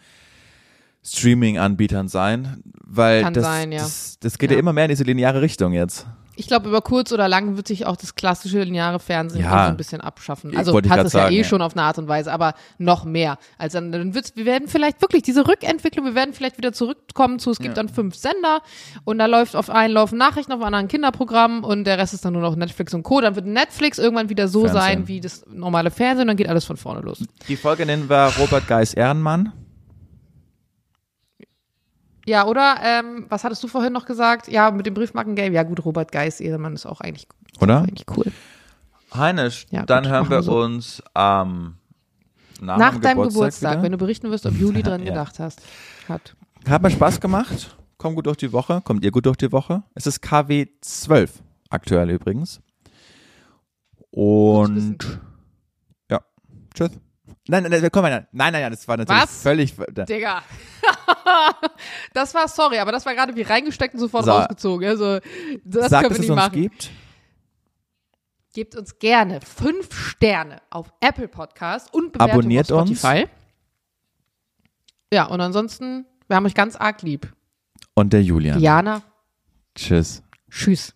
Streaming-Anbietern sein, weil Kann das, sein, ja. das, das geht ja. Ja. immer mehr in diese lineare Richtung jetzt. Ich glaube, über kurz oder lang wird sich auch das klassische lineare Fernsehen Ja. so ein bisschen abschaffen. Also hat es ja eh ja. schon auf eine Art und Weise, aber noch mehr. Also dann, dann wird's, wir werden vielleicht wirklich diese Rückentwicklung, wir werden vielleicht wieder zurückkommen zu, es gibt Ja. dann fünf Sender und da läuft auf einen laufen Nachrichten, auf anderen Kinderprogramm und der Rest ist dann nur noch Netflix und Co. Dann wird Netflix irgendwann wieder so Fernsehen. sein wie das normale Fernsehen und dann geht alles von vorne los. Die Folge nennen wir Robert Geis Ehrenmann. Ja, oder ähm, was hattest du vorhin noch gesagt? Ja, mit dem Briefmarken-Game. Ja gut, Robert Geis, Ehremann ist auch eigentlich, ist Oder? auch eigentlich cool. Heinisch, Ja, dann gut, hören wir so. uns am nach, Nach meinem deinem Geburtstag, wieder. wenn du berichten wirst, ob Juli dran Ja. gedacht hast. Hat. Hat mir Spaß gemacht. Komm gut durch die Woche. Kommt ihr gut durch die Woche? Es ist KW 12 aktuell übrigens. Und ja, tschüss. Nein, nein, nein, komm mal, nein, nein, nein, das war natürlich Was? völlig. Digga. das war sorry, aber das war gerade wie reingesteckt und sofort So. rausgezogen. Also, das Sagt, können wir nicht uns machen. gibt. Gebt uns gerne fünf Sterne auf Apple Podcast und Bewertung Abonniert auf uns. Spotify. Ja, und ansonsten, wir haben euch ganz arg lieb. Und der Julian. Diana, Tschüss. tschüss.